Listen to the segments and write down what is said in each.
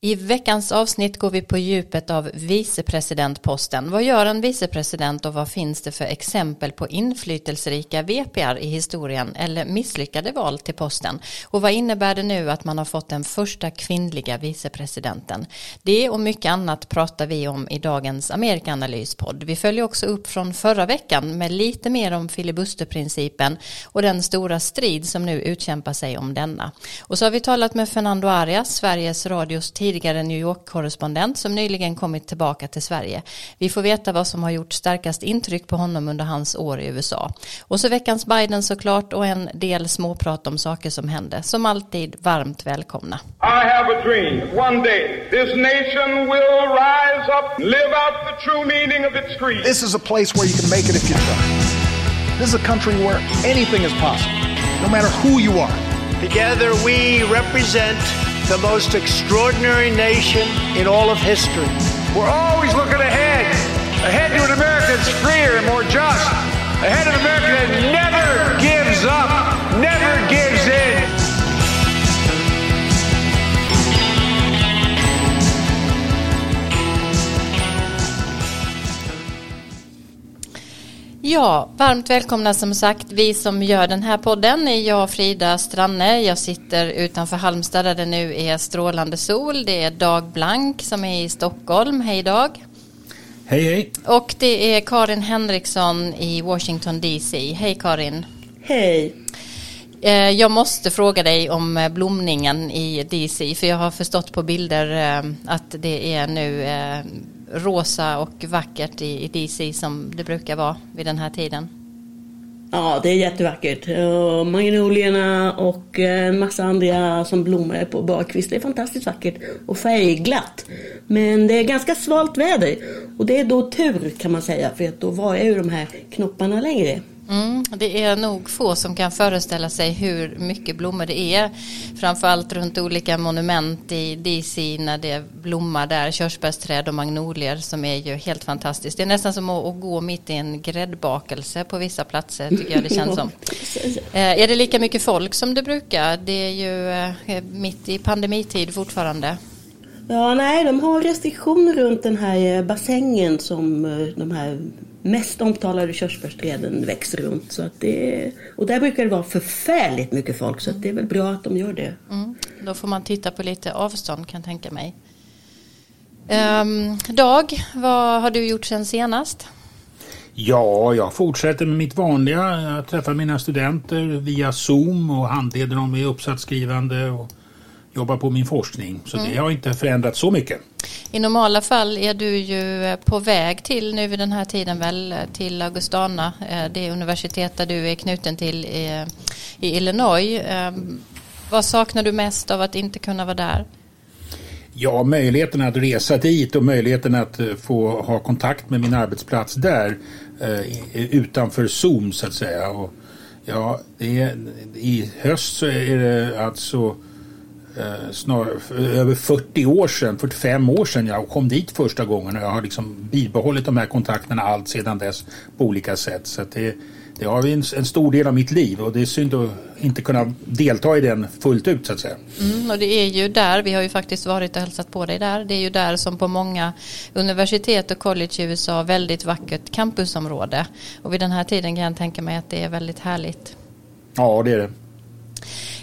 I veckans avsnitt går vi på djupet av vicepresidentposten. Vad gör en vicepresident och vad finns det för exempel på inflytelserika VPR i historien eller misslyckade val till posten? Och vad innebär det nu att man har fått den första kvinnliga vicepresidenten? Det och mycket annat pratar vi om i dagens Amerikanalyspodd. Vi följer också upp från förra veckan med lite mer om filibusterprincipen och den stora strid som nu utkämpar sig om denna. Och så har vi talat med Fernando Arias, Sveriges Radios tidigare New York-korrespondent som nyligen kommit tillbaka till Sverige. Vi får veta vad som har gjort starkast intryck på honom under hans år i USA. Och så veckans Biden såklart och en del småprat om saker som hände. Som alltid varmt välkomna. I have a dream. One day this nation will rise up, live out the true meaning of its creed. This is a place where you can make it if you try. This is a country where anything is possible, no matter who you are. Together we represent the most extraordinary nation in all of history. We're always looking ahead, ahead to an America that's freer and more just, ahead of an America that never Ja, varmt välkomna som sagt. Vi som gör den här podden är jag Frida Stranne. Jag sitter utanför Halmstad där det nu är strålande sol. Det är Dag Blank som är i Stockholm. Hej Dag. Hej hej. Och det är Karin Henriksson i Washington DC. Hej Karin. Hej. Eh, jag måste fråga dig om eh, blomningen i DC för jag har förstått på bilder eh, att det är nu rosa och vackert i DC som det brukar vara vid den här tiden. Ja, det är jättevackert. Magnolierna och en massa andra som blommar på barkvist. Det är fantastiskt vackert och färgglatt. Men det är ganska svalt väder. Och det är då tur kan man säga för att då var ju de här knopparna längre. Mm, det är nog få som kan föreställa sig hur mycket blommor det är. Framförallt runt olika monument i DC när det blommar där, körsbärsträd och magnolier som är ju helt fantastiskt. Det är nästan som att, gå mitt i en gräddbakelse på vissa platser tycker jag det känns som. Eh, är det lika mycket folk som det brukar? Det är ju eh, mitt i pandemitid fortfarande. Ja, nej, de har restriktioner runt den här eh, bassängen som de här mest omtalade körsbärsträden växer runt. Så att det, och där brukar det vara förfärligt mycket folk så det är väl bra att de gör det. Mm. Då får man titta på lite avstånd kan jag tänka mig. Um, Dag, vad har du gjort sen senast? Ja, jag fortsätter med mitt vanliga. Jag träffar mina studenter via Zoom och handleder dem i uppsatsskrivande och jobbar på min forskning. Så mm. det har inte förändrats så mycket. I normala fall är du ju på väg till nu vid den här tiden väl till Augustana, eh, det universitet där du är knuten till i, i Illinois. Vad saknar du mest av att inte kunna vara där? Ja, möjligheten att resa dit och möjligheten att eh, få ha kontakt med min arbetsplats där eh, utanför Zoom så att säga. Och, ja, det är, I höst så är det alltså eh, över 40 år sedan, 45 år sedan jag kom dit första gången och jag har liksom bibehållit de här kontakterna allt sedan dess på olika sätt. Så det, det har en, en stor del av mitt liv och det är synd att inte kunna delta i den fullt ut så att säga. Mm, och det är ju där, vi har ju faktiskt varit och hälsat på dig där, det är ju där som på många universitet och college i USA väldigt vackert campusområde. Och vid den här tiden kan jag tänka mig att det är väldigt härligt. Ja, det är det.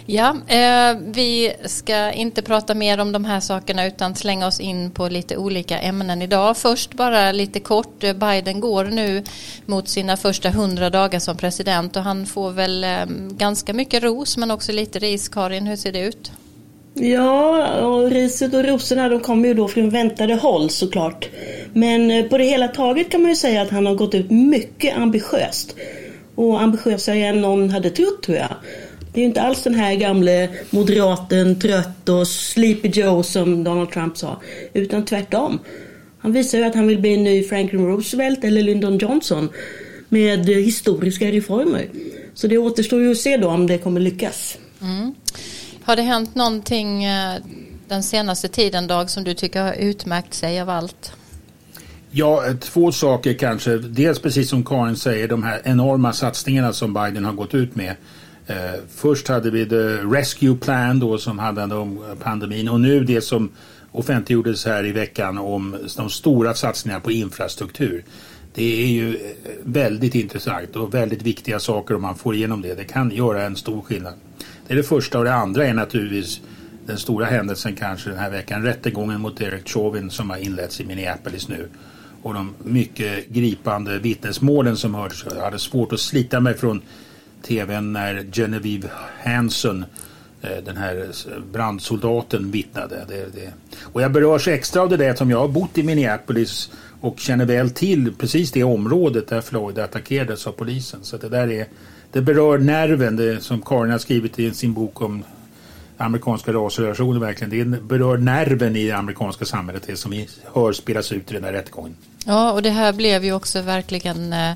Ja, eh, vi ska inte prata mer om de här sakerna utan slänga oss in på lite olika ämnen idag. Först bara lite kort, eh, Biden går nu mot sina första hundra dagar som president och han får väl eh, ganska mycket ros men också lite ris. Karin, hur ser det ut? Ja, och riset och rosorna de kommer ju då från väntade håll såklart. Men eh, på det hela taget kan man ju säga att han har gått ut mycket ambitiöst. Och ambitiösare än någon hade trott tror jag. Det är inte alls den här gamle moderaten, trött och sleepy Joe som Donald Trump sa. Utan tvärtom. Han visar ju att han vill bli en ny Franklin Roosevelt eller Lyndon Johnson. Med historiska reformer. Så det återstår ju att se då om det kommer lyckas. Mm. Har det hänt någonting eh, den senaste tiden Dag som du tycker har utmärkt sig av allt? Ja, två saker kanske. Dels precis som Karin säger, de här enorma satsningarna som Biden har gått ut med Eh, först hade vi The Rescue Plan då som handlade om pandemin och nu det som offentliggjordes här i veckan om de stora satsningarna på infrastruktur. Det är ju eh, väldigt intressant och väldigt viktiga saker om man får igenom det. Det kan göra en stor skillnad. Det är det första och det andra är naturligtvis den stora händelsen kanske den här veckan. Rättegången mot Derek Chauvin som har inletts i Minneapolis nu. Och de mycket gripande vittnesmålen som hörts. Jag hade svårt att slita mig från tvn när Genevieve Hanson eh, den här brandsoldaten vittnade. Det, det. Och jag berörs extra av det där som jag har bott i Minneapolis och känner väl till precis det området där Floyd attackerades av polisen. Så det där är, det berör nerven, det som Karin har skrivit i sin bok om amerikanska rasrelationer verkligen. Det berör nerven i det amerikanska samhället, det som vi hör spelas ut i den här rättegången. Ja, och det här blev ju också verkligen eh,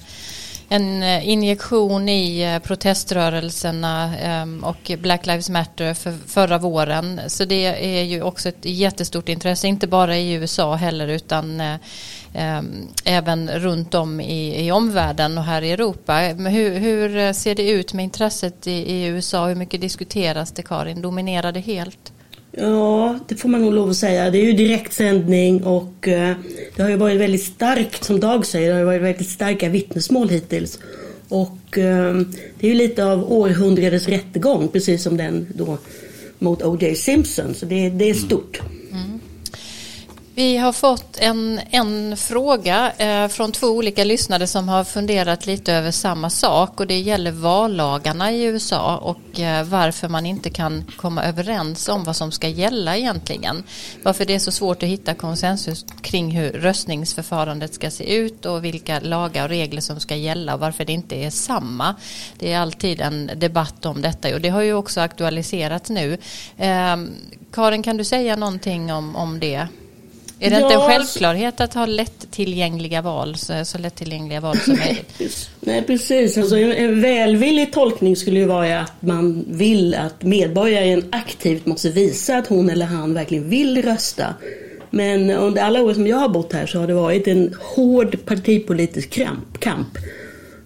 en eh, injektion i eh, proteströrelserna ehm, och Black Lives Matter för förra våren. Så det är ju också ett jättestort intresse, inte bara i USA heller utan eh, ehm, även runt om i, i omvärlden och här i Europa. Hur, hur ser det ut med intresset i, i USA? Hur mycket diskuteras det Karin? Dominerar det helt? Ja, det får man nog lov att säga. Det är ju direktsändning och eh, det har ju varit väldigt starkt, som Dag säger, det har varit väldigt starka vittnesmål hittills. Och eh, det är ju lite av århundradets rättegång, precis som den då mot O.J. Simpson. Så det, det är stort. Mm. Vi har fått en, en fråga eh, från två olika lyssnare som har funderat lite över samma sak och det gäller vallagarna i USA och eh, varför man inte kan komma överens om vad som ska gälla egentligen. Varför det är så svårt att hitta konsensus kring hur röstningsförfarandet ska se ut och vilka lagar och regler som ska gälla och varför det inte är samma. Det är alltid en debatt om detta och det har ju också aktualiserats nu. Eh, Karin, kan du säga någonting om, om det? Är det ja, inte en självklarhet att ha lättillgängliga val, så, så lättillgängliga val som möjligt? Nej, precis. Alltså, en välvillig tolkning skulle ju vara att man vill att medborgaren aktivt måste visa att hon eller han verkligen vill rösta. Men under alla år som jag har bott här så har det varit en hård partipolitisk kamp. kamp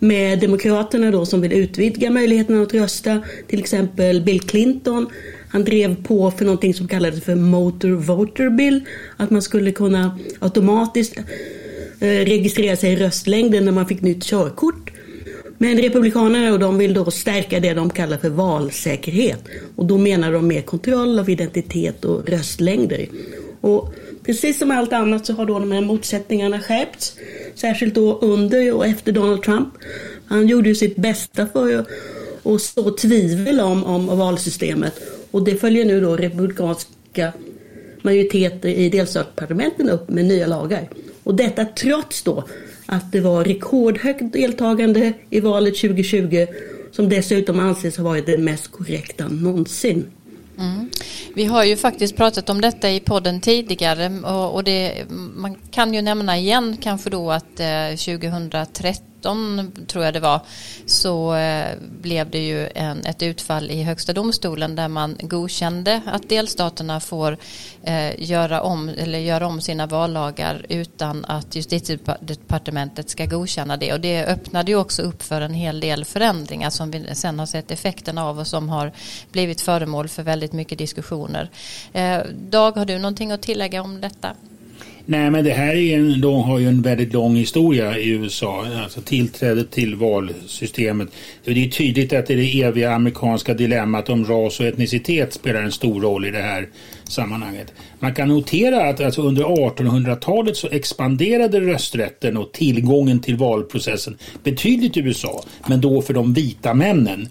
med Demokraterna då som vill utvidga möjligheten att rösta. Till exempel Bill Clinton han drev på för någonting som kallades för Motor Voter Bill. Att man skulle kunna automatiskt eh, registrera sig i röstlängden när man fick nytt körkort. Men Republikanerna de vill då stärka det de kallar för valsäkerhet. Och då menar de mer kontroll av identitet och röstlängder. Och precis som allt annat så har då de här motsättningarna skärpts. Särskilt då under och efter Donald Trump. Han gjorde ju sitt bästa för att så tvivel om, om valsystemet. Och det följer nu då republikanska majoriteter i delstatsparlamenten upp med nya lagar. Och detta trots då att det var rekordhögt deltagande i valet 2020 som dessutom anses ha varit det mest korrekta någonsin. Mm. Vi har ju faktiskt pratat om detta i podden tidigare och, det, man kan ju nämna igen kanske då att eh, 2013 2019 tror jag det var så eh, blev det ju en, ett utfall i högsta domstolen där man godkände att delstaterna får eh, göra, om, eller göra om sina vallagar utan att justitiedepartementet ska godkänna det och det öppnade ju också upp för en hel del förändringar som vi sen har sett effekterna av och som har blivit föremål för väldigt mycket diskussioner. Eh, Dag, har du någonting att tillägga om detta? Nej, men det här är en de har ju en väldigt lång historia i USA. Alltså tillträdet till valsystemet. Det är tydligt att det är det eviga amerikanska dilemmat om ras och etnicitet spelar en stor roll i det här sammanhanget. Man kan notera att alltså under 1800-talet så expanderade rösträtten och tillgången till valprocessen betydligt i USA. Men då för de vita männen.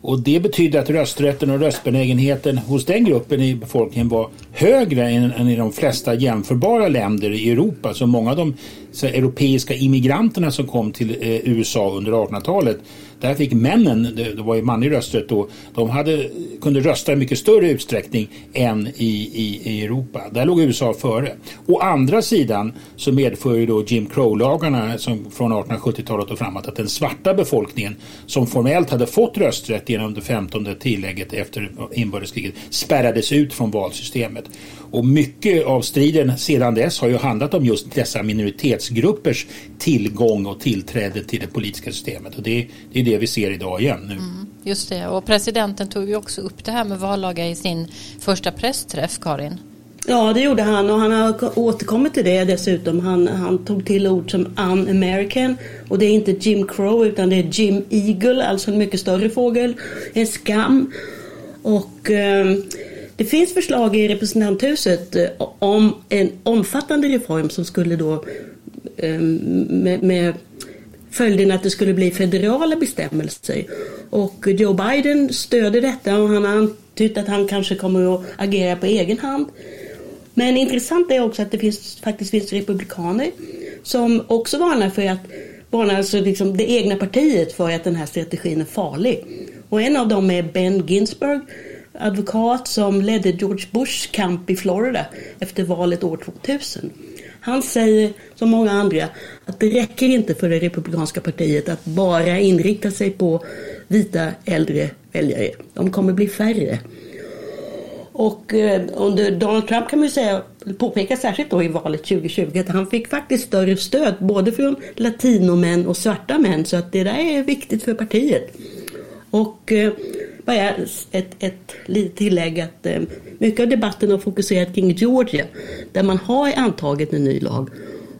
Och det betyder att rösträtten och röstbenägenheten hos den gruppen i befolkningen var högre än, än i de flesta jämförbara länder i Europa. Så många av de så, europeiska immigranterna som kom till eh, USA under 1800-talet där fick männen, det, det var ju manlig rösträtt då, de hade, kunde rösta i mycket större utsträckning än i, i, i Europa. Där låg USA före. Å andra sidan så medför ju då Jim Crow-lagarna som från 1870-talet och framåt att den svarta befolkningen som formellt hade fått rösträtt genom det femtonde tillägget efter inbördeskriget spärrades ut från valsystemet. Och mycket av striden sedan dess har ju handlat om just dessa minoritetsgruppers tillgång och tillträde till det politiska systemet. Och det, det är det vi ser idag igen nu. Mm. just det. Och presidenten tog ju också upp det här med vallagar i sin första pressträff, Karin. Ja, det gjorde han och han har återkommit till det dessutom. Han, han tog till ord som un-American och det är inte Jim Crow utan det är Jim Eagle, alltså en mycket större fågel. En skam. Och eh, det finns förslag i representanthuset eh, om en omfattande reform som skulle då eh, med, med följden att det skulle bli federala bestämmelser. Och Joe Biden stöder detta och han har antytt att han kanske kommer att agera på egen hand. Men intressant är också att det finns, faktiskt finns republikaner som också varnar för att varnar alltså liksom det egna partiet för att den här strategin är farlig. Och en av dem är Ben Ginsburg, advokat som ledde George Bushs kamp i Florida efter valet år 2000. Han säger, som många andra, att det räcker inte för det republikanska partiet att bara inrikta sig på vita äldre väljare. De kommer bli färre. Och eh, under Donald Trump kan man ju säga, påpeka särskilt då i valet 2020 att han fick faktiskt större stöd både från latinomän och svarta män så att det där är viktigt för partiet. Och eh, bara ett, ett litet tillägg att eh, mycket av debatten har fokuserat kring Georgia där man har antagit en ny lag.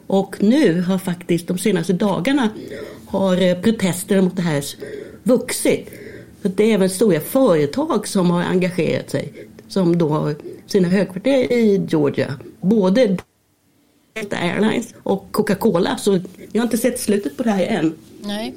Och nu har faktiskt de senaste dagarna har protesterna mot det här vuxit. Det är även stora företag som har engagerat sig som då har sina högkvarter i Georgia. Både Delta Airlines och Coca-Cola. Så jag har inte sett slutet på det här än. Nej,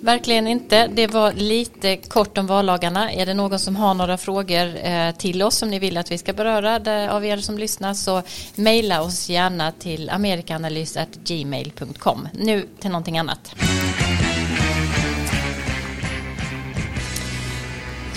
verkligen inte. Det var lite kort om vallagarna. Är det någon som har några frågor eh, till oss som ni vill att vi ska beröra av er som lyssnar så mejla oss gärna till amerikanalys.gmail.com. Nu till någonting annat.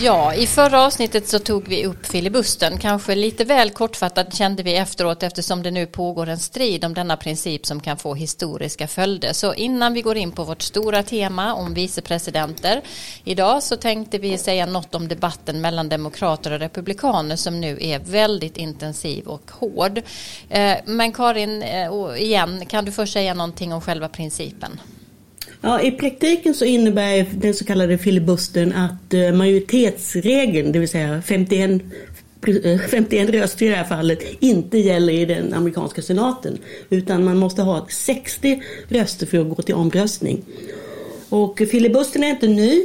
Ja, i förra avsnittet så tog vi upp filibusten. Kanske lite väl kortfattat kände vi efteråt eftersom det nu pågår en strid om denna princip som kan få historiska följder. Så innan vi går in på vårt stora tema om vicepresidenter idag så tänkte vi säga något om debatten mellan demokrater och republikaner som nu är väldigt intensiv och hård. Eh, men Karin, eh, igen, kan du först säga någonting om själva principen? Ja, I praktiken så innebär den så kallade filibustern att eh, majoritetsregeln, det vill säga 51 51 eh, röster i det här fallet inte gäller i den amerikanska senaten. Utan man måste ha 60 röster för att gå till omröstning. Och filibustern är inte ny.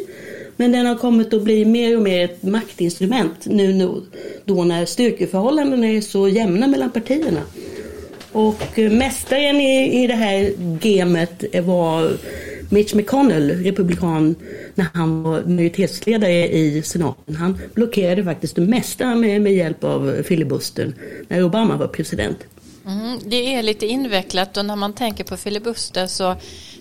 Men den har kommit att bli mer och mer ett maktinstrument nu då när styrkeförhållandena är så jämna mellan partierna. Och eh, mästaren i, i det här gamet var Mitch McConnell, republikan, när han var majoritetsledare i senaten, han blockerade faktiskt det mesta med, med hjälp av filibustern när Obama var president. Mm, det är lite invecklat och när man tänker på filibuster så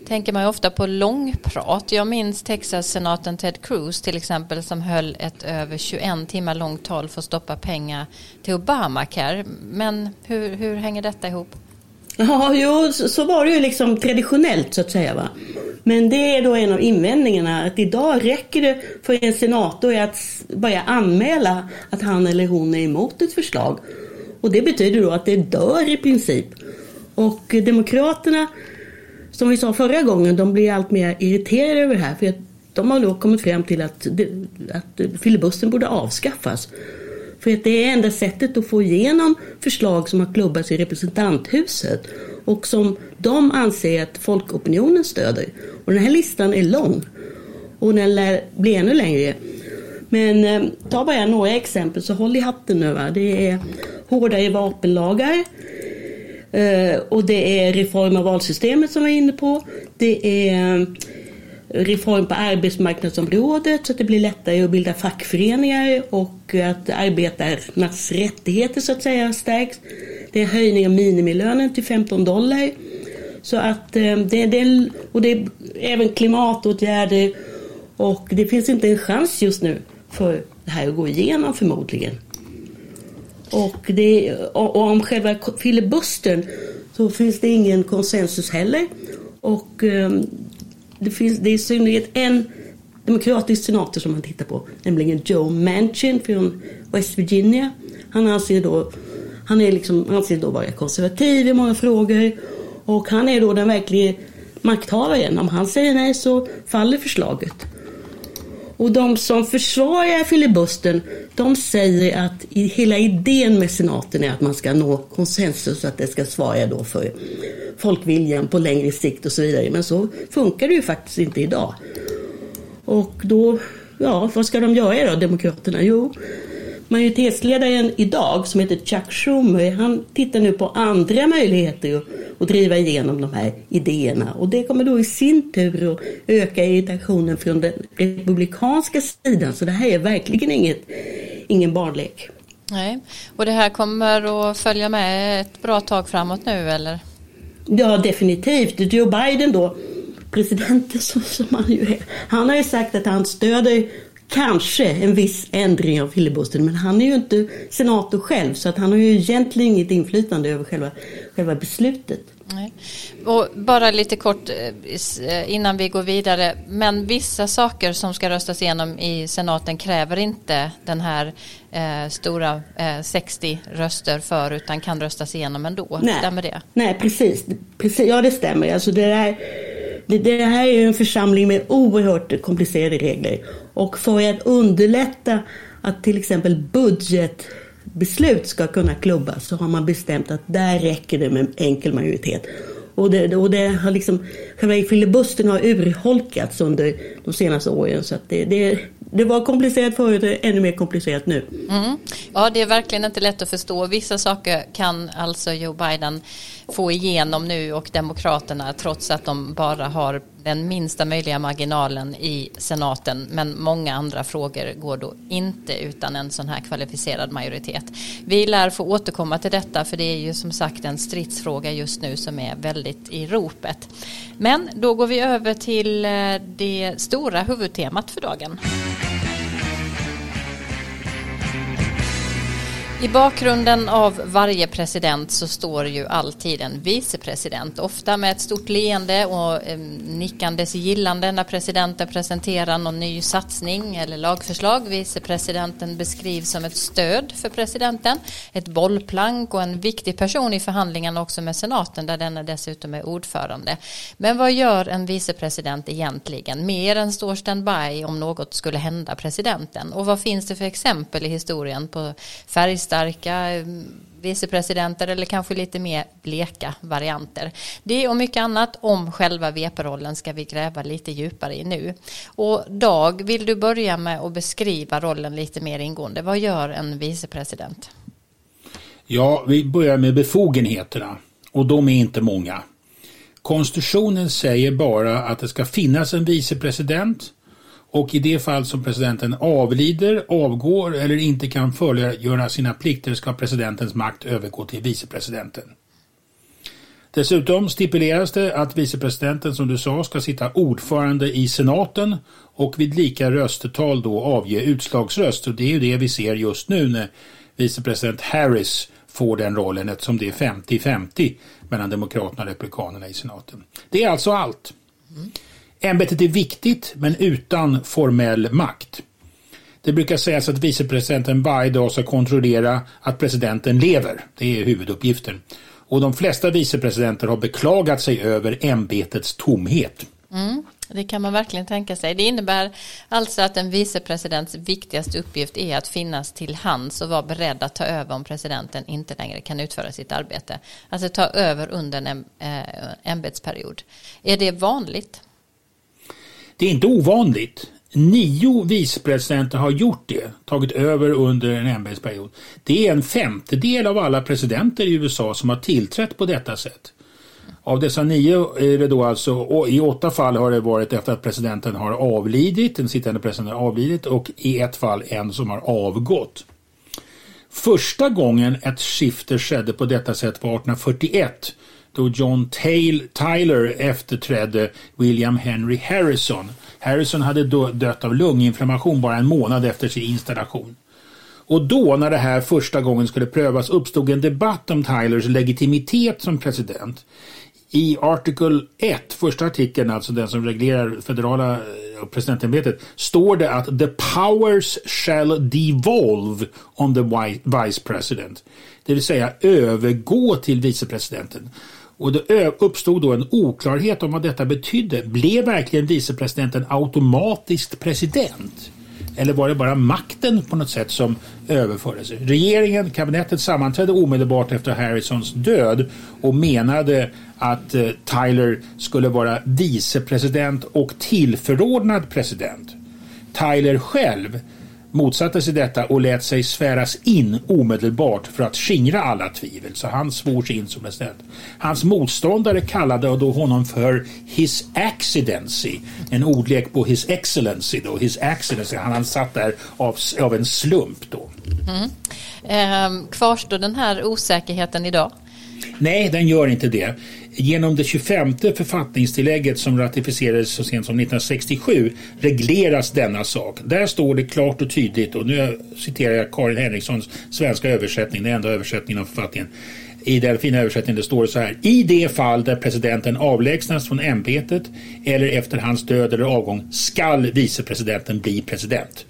tänker man ju ofta på långprat. Jag minns Texas-senaten Ted Cruz till exempel som höll ett över 21 timmar långt tal för att stoppa pengar till Obamacare. Men hur, hur hänger detta ihop? Ja, jo, så var det ju liksom traditionellt så att säga. Va? Men det är då en av invändningarna att idag räcker det för en senator att bara anmäla att han eller hon är emot ett förslag. Och det betyder då att det dör i princip. Och Demokraterna, som vi sa förra gången, de blir allt mer irriterade över det här. För att de har då kommit fram till att, att filibustern borde avskaffas. För att det är enda sättet att få igenom förslag som har klubbats i representanthuset och som de anser att folkopinionen stöder. Och den här listan är lång och den lär bli ännu längre. Men eh, ta bara några exempel så håll i hatten nu. Va? Det är hårdare vapenlagar eh, och det är reform av valsystemet som vi är inne på. Det är reform på arbetsmarknadsområdet så att det blir lättare att bilda fackföreningar och att arbetarnas rättigheter så att säga stärks. Det är höjning av minimilönen till 15 dollar. Så att eh, det, det, och det är även klimatåtgärder och det finns inte en chans just nu för det här att gå igenom förmodligen. Och, det, och, om själva filibustern så finns det ingen konsensus heller. Och ehm, det, finns, det är i synnerhet en demokratisk senator som man tittar på, nämligen Joe Manchin från West Virginia. Han anser då, han är liksom, anser då vara konservativ i många frågor och han är då den verkliga makthavaren. Om han säger nej så faller förslaget. Och de som försvarar filibustern, de säger att hela idén med senaten är att man ska nå konsensus, att det ska svara då för folkviljan på längre sikt och så vidare. Men så funkar det ju faktiskt inte idag. Och då, ja, vad ska de göra då, Demokraterna? Jo, majoritetsledaren idag som heter Chuck Schumer, han tittar nu på andra möjligheter att, att driva igenom de här idéerna. Och det kommer då i sin tur att öka irritationen från den republikanska sidan. Så det här är verkligen inget, ingen barnlek. Nej, och det här kommer att följa med ett bra tag framåt nu eller? Ja, definitivt. Joe Biden då, presidenten som, som han ju är, han har ju sagt att han stöder kanske en viss ändring av filibustern men han är ju inte senator själv så att han har ju egentligen inget inflytande över själva, själva beslutet. Nej. Och bara lite kort eh, innan vi går vidare. Men vissa saker som ska röstas igenom i senaten kräver inte den här eh, stora eh, 60 röster för utan kan röstas igenom ändå. Nej, stämmer det? Nej precis. precis. Ja det stämmer. Alltså det, där, det, det här är en församling med oerhört komplicerade regler. Och för att underlätta att till exempel budgetbeslut ska kunna klubbas så har man bestämt att där räcker det med enkel majoritet. Och det, och det har liksom, själva filibusten har urholkats under de senaste åren. Så att det, det, det var komplicerat förut och är ännu mer komplicerat nu. Mm. Ja, det är verkligen inte lätt att förstå. Vissa saker kan alltså Joe Biden få igenom nu och Demokraterna trots att de bara har den minsta möjliga marginalen i senaten. Men många andra frågor går då inte utan en sån här kvalificerad majoritet. Vi lär få återkomma till detta för det är ju som sagt en stridsfråga just nu som är väldigt i ropet. Men då går vi över till eh, det stora huvudtemat för dagen. I bakgrunden av varje president så står ju alltid en vicepresident, ofta med ett stort leende och eh, nickandes gillande när presidenten presenterar någon ny satsning eller lagförslag. Vicepresidenten beskrivs som ett stöd för presidenten, ett bollplank och en viktig person i förhandlingarna också med senaten där denna dessutom är ordförande. Men vad gör en vicepresident egentligen? Mer än står standby om något skulle hända presidenten. Och vad finns det för exempel i historien på färg färgstarka starka vicepresidenter eller kanske lite mer bleka varianter. Det och mycket annat om själva VP-rollen ska vi gräva lite djupare i nu. Och Dag, vill du börja med att beskriva rollen lite mer ingående? Vad gör en vicepresident? Ja, vi börjar med befogenheterna och de är inte många. Konstitutionen säger bara att det ska finnas en vicepresident och i det fall som presidenten avlider, avgår eller inte kan fullgöra sina plikter ska presidentens makt övergå till vicepresidenten. Dessutom stipuleras det att vicepresidenten som du sa ska sitta ordförande i senaten och vid lika röstetal då avge utslagsröst. Och det är ju det vi ser just nu när vicepresident Harris får den rollen eftersom det är 50-50 mellan demokraterna och republikanerna i senaten. Det är alltså allt. Mm. Ämbetet är viktigt men utan formell makt. Det brukar sägas att vicepresidenten varje dag ska kontrollera att presidenten lever. Det är huvuduppgiften. Och de flesta vicepresidenter har beklagat sig över ämbetets tomhet. Mm, det kan man verkligen tänka sig. Det innebär alltså att en vicepresidents viktigaste uppgift är att finnas till hands och vara beredd att ta över om presidenten inte längre kan utföra sitt arbete. Alltså ta över under en eh, ämbetsperiod. Är det vanligt? Det är inte ovanligt. Nio vicepresidenter har gjort det, tagit över under en ämbetsperiod. Det är en femtedel av alla presidenter i USA som har tillträtt på detta sätt. Av dessa nio är det då alltså, i åtta fall har det varit efter att presidenten har avlidit, den sittande presidenten har avlidit och i ett fall en som har avgått. Första gången ett skifte skedde på detta sätt var 1841 då John Tyler efterträdde William Henry Harrison. Harrison hade då dött av lunginflammation bara en månad efter sin installation. Och då, när det här första gången skulle prövas, uppstod en debatt om Tylers legitimitet som president. I artikel 1, första artikeln, alltså den som reglerar federala eh, presidentämbetet, står det att the powers shall devolve on the vice president. Det vill säga övergå till vicepresidenten. Och det uppstod då en oklarhet om vad detta betydde. Blev verkligen vicepresidenten automatiskt president? Eller var det bara makten på något sätt som överfördes? Regeringen, kabinettet sammanträdde omedelbart efter Harrisons död och menade att eh, Tyler skulle vara vicepresident och tillförordnad president. Tyler själv motsatte sig detta och lät sig sväras in omedelbart för att skingra alla tvivel. Så han svor sig in som president. Hans motståndare kallade då honom för His Accidency. En ordlek på His Excellency. Då. His Accidency. Han, han satt där av, av en slump. Då. Mm. Eh, kvarstår den här osäkerheten idag? Nej, den gör inte det. Genom det 25 författningstillägget som ratificerades så sent som 1967 regleras denna sak. Där står det klart och tydligt och nu citerar jag Karin Henrikssons svenska översättning, den enda översättningen av författningen. I den fina översättningen det står det så här. I det fall där presidenten avlägsnas från ämbetet eller efter hans död eller avgång skall vicepresidenten bli president.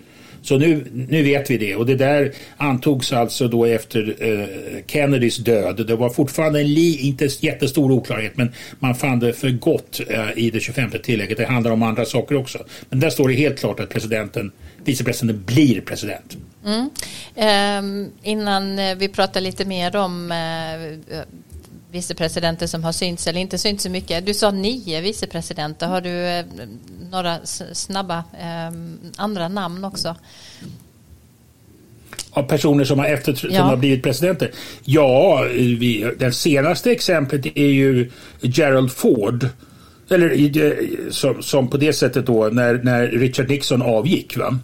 Så nu, nu vet vi det och det där antogs alltså då efter eh, Kennedys död. Det var fortfarande en li, inte jättestor oklarhet men man fann det för gott eh, i det 25 tillägget. Det handlar om andra saker också. Men där står det helt klart att presidenten, vicepresidenten blir president. Mm. Ehm, eh, innan vi pratar lite mer om eh, vicepresidenter som har synts eller inte synts så mycket. Du sa nio vicepresidenter. Har du eh, några snabba eh, andra namn också? Av personer som har, efter, som ja. har blivit presidenter? Ja, vi, det senaste exemplet är ju Gerald Ford. Eller som, som på det sättet då när, när Richard Nixon avgick. Va?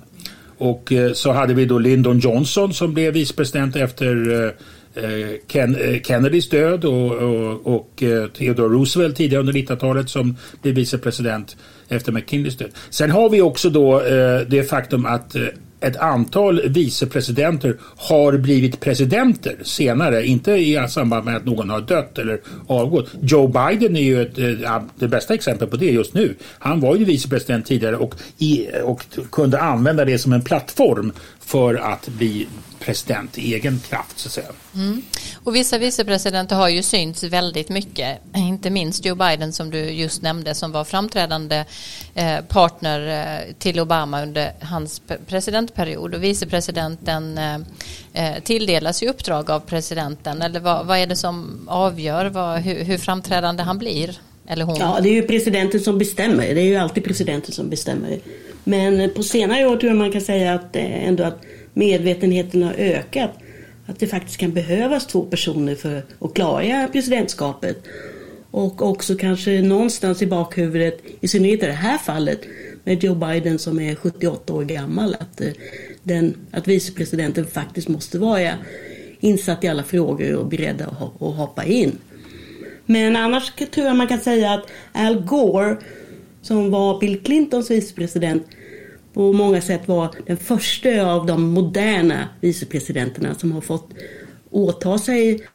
Och eh, så hade vi då Lyndon Johnson som blev vicepresident efter eh, Eh, Eh, Ken, eh, Kennedys död och, och, och eh, Theodore Roosevelt tidigare under 90-talet som blev vicepresident efter McKinleys död. Sen har vi också då det faktum att ett antal vicepresidenter har blivit presidenter senare, inte i samband med att någon har dött eller avgått. Joe Biden är ju ett, det bästa exemplet på det just nu. Han var ju vicepresident tidigare och, i, och kunde använda det som en plattform för att bli president i egen kraft så att säga. Mm. Och vissa vicepresidenter har ju synts väldigt mycket, inte minst Joe Biden som du just nämnde som var framträdande eh, partner eh, till Obama under hans presidentperiod och vicepresidenten eh, tilldelas ju uppdrag av presidenten eller vad, vad är det som avgör vad, hur, hur framträdande han blir? Eller hon? Ja, det är ju presidenten som bestämmer. Det är ju alltid presidenten som bestämmer. Men på senare år tror jag man kan säga att ändå att medvetenheten har ökat. Att det faktiskt kan behövas två personer för att klara presidentskapet. Och också kanske någonstans i bakhuvudet, i synnerhet i det här fallet med Joe Biden som är 78 år gammal, att, eh, den, att vicepresidenten faktiskt måste vara insatt i alla frågor och beredd att hoppa in. Men annars tror jag man kan säga att Al Gore, som var Bill Clintons vicepresident, på många sätt var den första av de moderna vicepresidenterna som har fått åta sig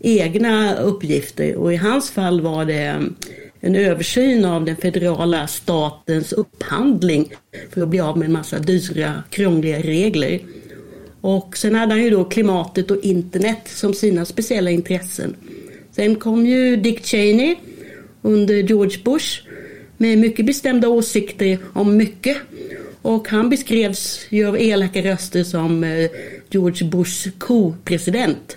egna uppgifter och i hans fall var det eh, en översyn av den federala statens upphandling för att bli av med en massa dyra, krångliga regler. Och sen hade han ju då klimatet och internet som sina speciella intressen. Sen kom ju Dick Cheney under George Bush med mycket bestämda åsikter om mycket. Och han beskrevs ju av elaka röster som eh, George Bushs co-president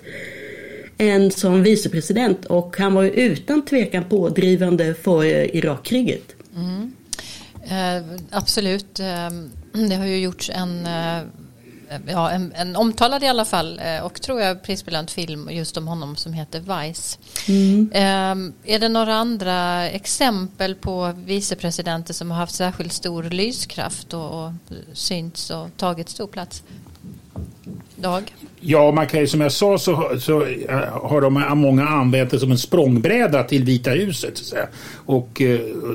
än som vicepresident och han var ju utan tvekan pådrivande för eh, Irakkriget. Mm. Eh, absolut. Eh, det har ju gjorts en eh, ja, en, en omtalad i alla fall eh, och tror jag prisbelönt film just om honom som heter Vice. Mm. Eh, är det några andra exempel på vicepresidenter som har haft särskilt stor lyskraft och, och synts och tagit stor plats? Dag? Ja, man kan som jag sa så, så eh, har de många använt det som en språngbräda till Vita huset. Så och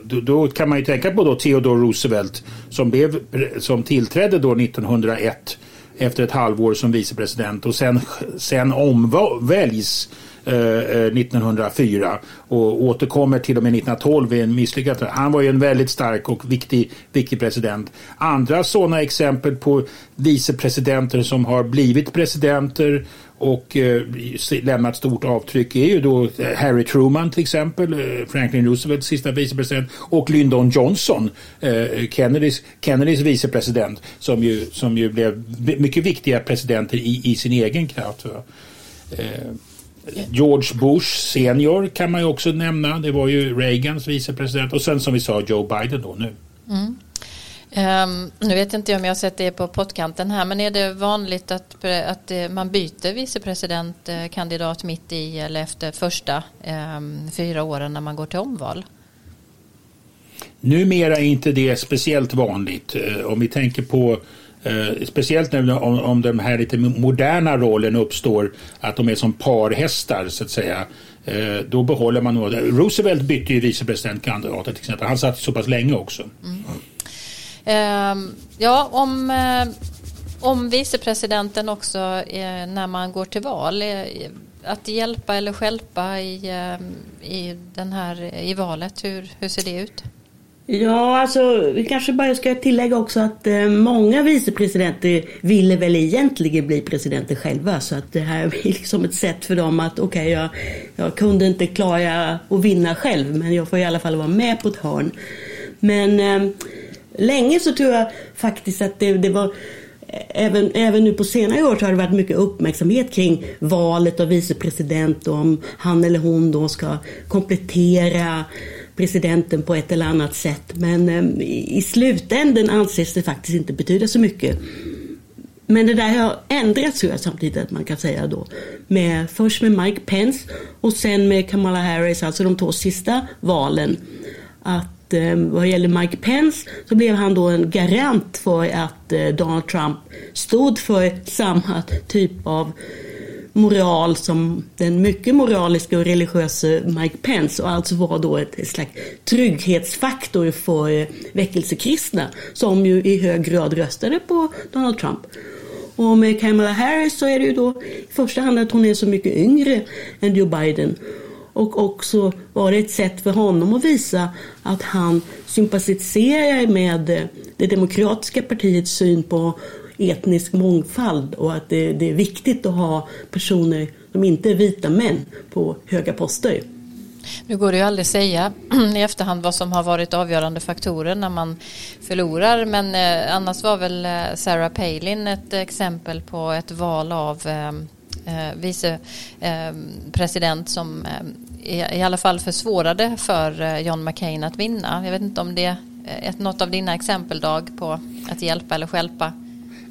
då, då, kan man ju tänka på då Theodore Roosevelt som, blev, som tillträdde då 1901 efter ett halvår som vicepresident och sen, sen omväljs 1904 eh, eh och återkommer till och med 1912 i en misslyckad. Han var ju en väldigt stark och viktig, viktig president. Andra sådana exempel på vicepresidenter som har blivit presidenter och eh, lämnat stort avtryck är ju då eh, Harry Truman till exempel, eh, Franklin Roosevelt sista vicepresident och Lyndon Johnson, eh, Kennedys, Kennedys vicepresident som ju, som ju blev mycket viktiga presidenter i, i sin egen kraft. Eh, George Bush senior kan man ju också nämna. Det var ju Reagans vicepresident och sen som vi sa Joe Biden då nu. Mm. Um, nu vet inte jag om jag har sett det på pottkanten här men är det vanligt att, att man byter vicepresidentkandidat mitt i eller efter första um, fyra åren när man går till omval? Numera är inte det speciellt vanligt. Eh, om vi tänker på Eh, speciellt nu om, om den här lite moderna rollen uppstår att de är som parhästar så att säga. Eh, då behåller man nog... Roosevelt bytte ju vicepresidentkandidater till exempel. Han satt så pass länge också. Mm. Ehm, ja, om, eh, om vicepresidenten också eh, när man går till val eh, att hjälpa eller skälpa i, i, den här, i valet, hur, hur ser det ut? Ja, alltså vi kanske bara ska tillägga också att eh, många vicepresidenter ville väl egentligen bli presidenter själva. Så att det här blir liksom ett sätt för dem att okej, okay, jag, jag kunde inte klara att vinna själv, men jag får i alla fall vara med på ett hörn. Men eh, länge så tror jag faktiskt att det, det var Även, även nu på senare år så har det varit mycket uppmärksamhet kring valet av vicepresident och om han eller hon då ska komplettera presidenten på ett eller annat sätt. Men eh, i slutänden anses det faktiskt inte betyda så mycket. Men det där har ändrats tror jag samtidigt att man kan säga då. Med, först med Mike Pence och sen med Kamala Harris, alltså de två sista valen. Att eh, vad gäller Mike Pence så blev han då en garant för att eh, Donald Trump stod för samma typ av moral som den mycket moraliska och religiösa Mike Pence och alltså var då ett slags trygghetsfaktor för eh, väckelsekristna som ju i hög grad röstade på Donald Trump. Och med Kamala Harris så är det ju då i första hand att hon är så mycket yngre än Joe Biden. Och också var det ett sätt för honom att visa att han sympatiserar med eh, det demokratiska partiets syn på etnisk mångfald och att det, det är viktigt att ha personer som inte är vita män på höga poster. Nu går det ju aldrig att säga i efterhand vad som har varit avgörande faktorer när man förlorar men eh, annars var väl eh, Sarah Palin ett exempel på ett val av eh, vice eh vicepresident eh, som eh, i alla fall försvårade för eh, John McCain att vinna. Jag vet inte om det är ett, något av dina exempel Dag på att hjälpa eller skälpa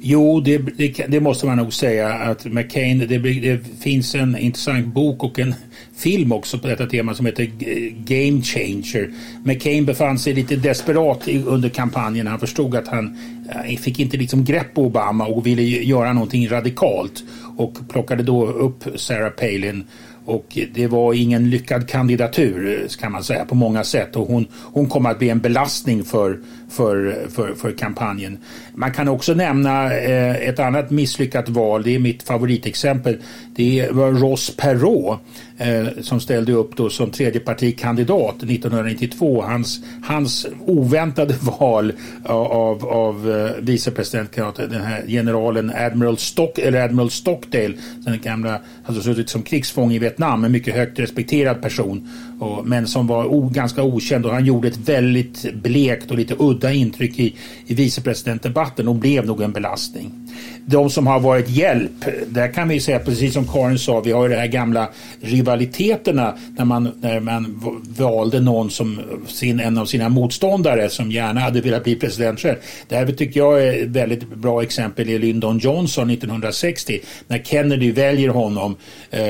Jo, det, det, det, måste man nog säga att McCain, det, det, finns en intressant bok och en film också på detta tema som heter Game Changer. McCain befann sig lite desperat under kampanjen. Han förstod att han eh, fick inte liksom grepp på Obama och ville göra någonting radikalt och plockade då upp Sarah Palin och det var ingen lyckad kandidatur kan man säga på många sätt. Och hon, hon kommer att bli en belastning för, för, för, för kampanjen. Man kan också nämna eh, ett annat misslyckat val, det är mitt favoritexempel. Det var Ross Perot eh, som ställde upp då som tredjepartikandidat 1992. Hans, hans oväntade val av, av eh, vicepresidentkandidaten, den här generalen Admiral, Stock, eller Admiral Stockdale, den gamla, alltså suttit som krigsfånge i Vietnam, en mycket högt respekterad person, och, men som var o, ganska okänd och han gjorde ett väldigt blekt och lite udda intryck i, i vicepresidentdebatten och blev nog en belastning de som har varit hjälp, där kan vi säga precis som Karin sa, vi har ju de här gamla rivaliteterna när man, när man valde någon som sin, en av sina motståndare som gärna hade velat bli president själv. Det här tycker jag är ett väldigt bra exempel i Lyndon Johnson 1960 när Kennedy väljer honom eh,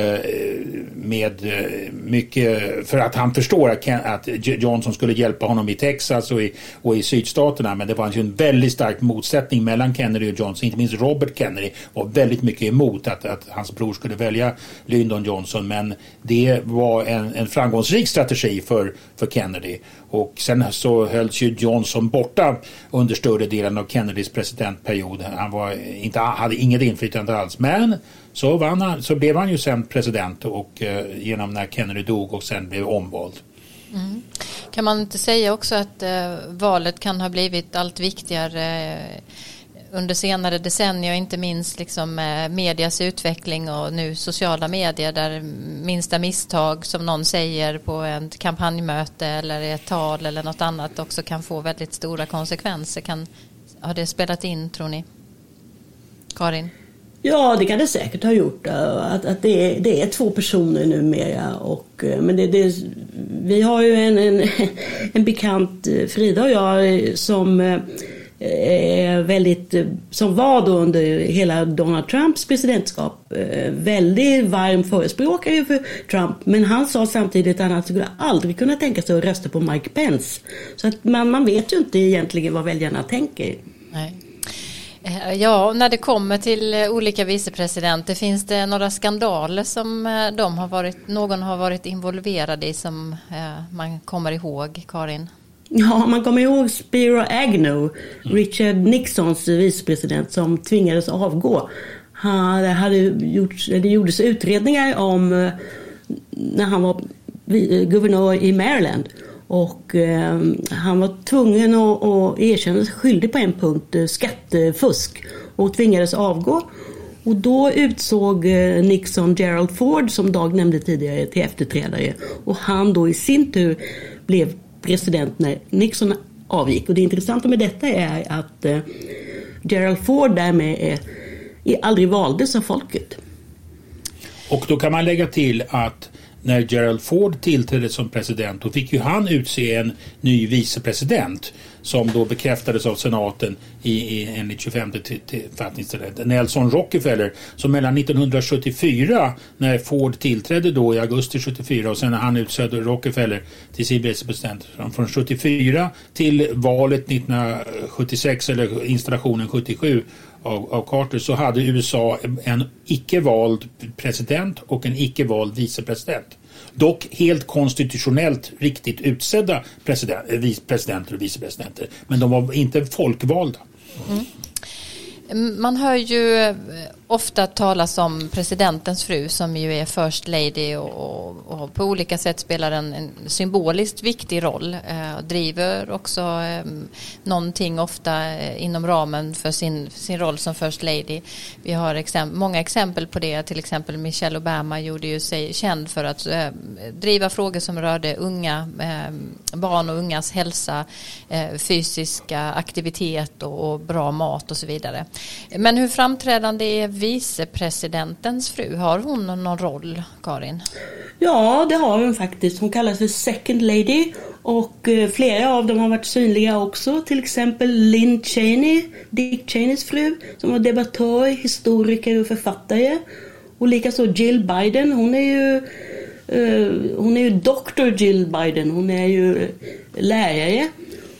med eh, mycket för att han förstår att, Ken, att Johnson skulle hjälpa honom i Texas och i, och i sydstaterna men det fanns ju en väldigt stark motsättning mellan Kennedy och Johnson, inte minst Robert Kennedy var väldigt mycket emot att, att hans bror skulle välja Lyndon Johnson men det var en, en framgångsrik strategi för, för Kennedy. Och sen så hölls ju Johnson borta under större delen av Kennedys presidentperiod. Han var inte, hade inget inflytande alls. Men så, vann han, så blev han ju sen president och, eh, genom när Kennedy dog och sen blev omvald. Mm. Kan man inte säga också att eh, valet kan ha blivit allt viktigare eh, under senare decennier, inte minst liksom eh, medias utveckling och nu sociala medier där minsta misstag som någon säger på ett kampanjmöte eller ett tal eller något annat också kan få väldigt stora konsekvenser. Kan, har det spelat in tror ni? Karin? Ja, det kan det säkert ha gjort. Eh, att, att det, är, det är två personer numera. Och, eh, men det, det, vi har ju en, en, en bekant, Frida och jag, som Eh, väldigt, eh, som var då under hela Donald Trumps presidentskap, eh, väldigt varm förespråkare för Trump. Men han sa samtidigt att han alltså skulle aldrig kunna tänka sig att rösta på Mike Pence. Så att man, man vet ju inte egentligen vad väljarna tänker. Nej. Ja, när det kommer till olika vicepresidenter, finns det några skandaler som de har varit, någon har varit involverad i som man kommer ihåg, Karin? Ja, man kommer ihåg Spiro Agnew, Richard Nixons vicepresident som tvingades avgå. Han hade gjort, det gjordes utredningar om eh, när han var eh, guvernör i Maryland och eh, han var tvungen att, att erkänna sig skyldig på en punkt, eh, skattefusk, och tvingades avgå. Och då utsåg Nixon Gerald Ford, som Dag nämnde tidigare, till efterträdare. Och han då i sin tur blev president när Nixon avgick. Och det intressanta med detta är att eh, Gerald Ford därmed är, är aldrig valdes av folket. Och då kan man lägga till att när Gerald Ford tillträdde som president då fick ju han utse en ny vicepresident som då bekräftades av senaten i, i, enligt 25 författningsrätten. Nelson Rockefeller som mellan 1974 när Ford tillträdde då i augusti 74 och sen när han utsåg Rockefeller till sin vicepresident från 74 till valet 1976 eller installationen 77 av, av Carter så hade USA en icke vald president och en icke vald vicepresident. Dock helt konstitutionellt riktigt utsedda president, eh, presidenter och vicepresidenter. Men de var inte folkvalda. Mm. Man hör ju eh, ofta talas om presidentens fru som ju är first lady och, och på olika sätt spelar en, en symboliskt viktig roll. Eh, driver också eh, någonting ofta eh, inom ramen för sin, sin roll som first lady. Vi har exempel, många exempel på det. Till exempel Michelle Obama gjorde ju sig känd för att eh, driva frågor som rörde unga eh, barn och ungas hälsa, eh, fysiska aktivitet och, och bra mat och så vidare. Men hur framträdande är vicepresidentens fru? Har hon någon roll, Karin? Ja, det har hon faktiskt. Hon kallas för second lady och eh, flera av dem har varit synliga också. Till exempel Lynn Cheney, Dick Cheneys fru, som var debattör, historiker och författare. Och likaså Jill Biden, hon är ju eh, hon är ju Dr Jill Biden, hon är ju eh, lärare.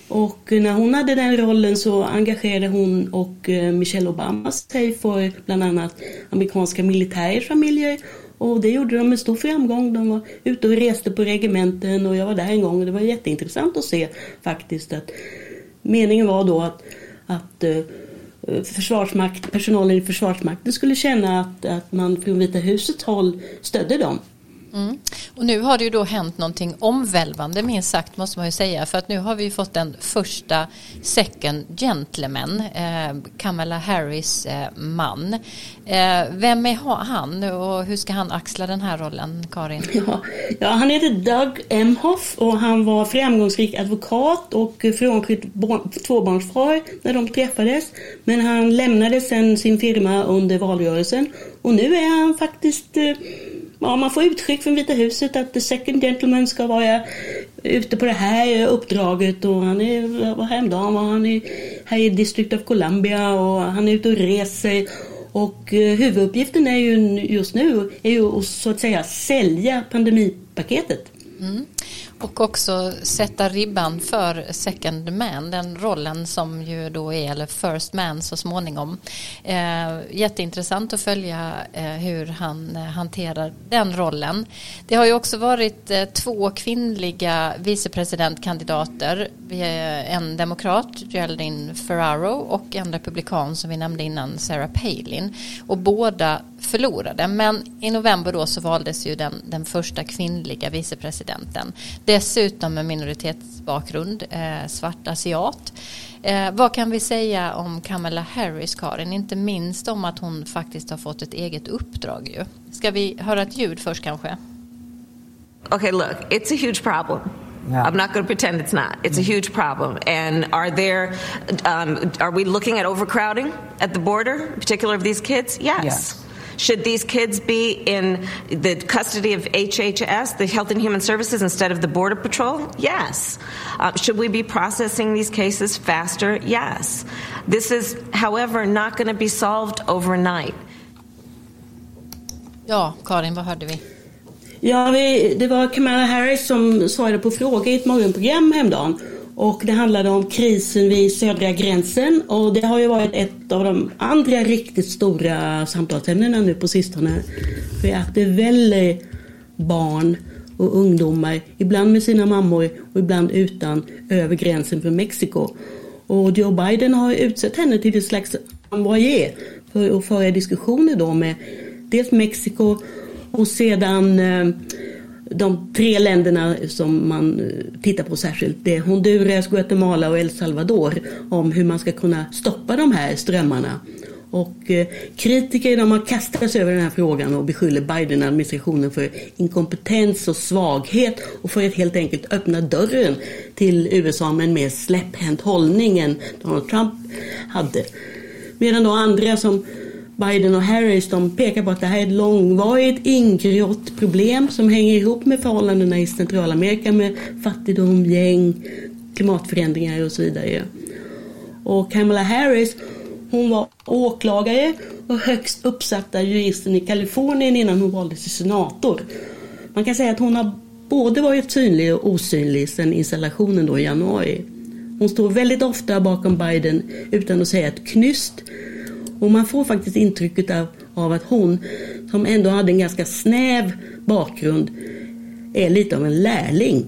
Och när hon hade den rollen så engagerade hon och eh, Michelle Obama sig för bland annat amerikanska militärers familjer. Och det gjorde de med stor framgång. De var ute och reste på regementen och jag var där en gång och det var jätteintressant att se faktiskt att meningen var då att, att eh, försvarsmakt, personalen i Försvarsmakten skulle känna att, att man från Vita husets håll stödde dem. Mm. Och nu har det ju då hänt någonting omvälvande minst sagt måste man ju säga för att nu har vi fått den första second gentleman, eh, Kamala Harris eh, man. Eh, vem är han och hur ska han axla den här rollen, Karin? Ja, ja han heter Doug Emhoff och han var framgångsrik advokat och frånskild tvåbarnsfar när de träffades. Men han lämnade sen sin firma under valrörelsen och nu är han faktiskt eh, ja, man får utskick från Vita huset att the second gentleman ska vara ute på det här uppdraget och han är, var häromdagen var han är här i District of Columbia och han är ute och reser och eh, huvuduppgiften är ju just nu är ju att så att säga sälja pandemipaketet. Mm och också sätta ribban för second man, den rollen som ju då är, eller first man så småningom. Eh, jätteintressant att följa eh, hur han eh, hanterar den rollen. Det har ju också varit eh, två kvinnliga vicepresidentkandidater, en demokrat, Geraldine Ferraro och en republikan som vi nämnde innan, Sarah Palin. Och båda förlorade. Men i november då så valdes ju den, den första kvinnliga vicepresidenten. Dessutom med minoritetsbakgrund, eh, svart asiat. Eh, vad kan vi säga om Kamala Harris, Karin? Inte minst om att hon faktiskt har fått ett eget uppdrag ju. Ska vi höra ett ljud först kanske? Okay, look, it's a huge problem. Yeah. I'm not going to pretend it's not. It's a huge problem. And are there, um, are we looking at overcrowding at the border, in particular of these kids? Yes. yes. Should these kids be in the custody of HHS, the Health and Human Services, instead of the Border Patrol? Yes. Uh, should we be processing these cases faster? Yes. This is, however, not going to be solved overnight. Ja, Karin, vad hörde vi? Ja, vi, det var Kamala Harris som svarade på frågor i ett morgonprogram häromdagen. Och det handlade om krisen vid södra gränsen och det har ju varit ett av de andra riktigt stora samtalsämnena nu på sistone. För att det väller barn och ungdomar, ibland med sina mammor och ibland utan, över gränsen från Mexiko. Och Joe Biden har utsett henne till ett slags envoyé för att föra diskussioner då med dels Mexiko och sedan eh, de tre länderna som man eh, tittar på särskilt, det är Honduras, Guatemala och El Salvador, om hur man ska kunna stoppa de här strömmarna. Och eh, kritiker de har kastat sig över den här frågan och beskyller Biden-administrationen för inkompetens och svaghet och för att helt enkelt öppna dörren till USA med en mer släpphänt hållning än Donald Trump hade. Medan då andra som Biden och Harris de pekar på att det här är ett långvarigt ingrott problem som hänger ihop med förhållandena i Centralamerika med fattigdom, gäng, klimatförändringar och så vidare. Och Kamala Harris hon var åklagare och högst uppsatta juristen i Kalifornien innan hon valdes till senator. Man kan säga att hon har både varit synlig och osynlig sedan installationen då i januari. Hon står väldigt ofta bakom Biden utan att säga ett knyst och man får faktiskt intrycket av, av att hon, som ändå hade en ganska snäv bakgrund, är lite av en lärling.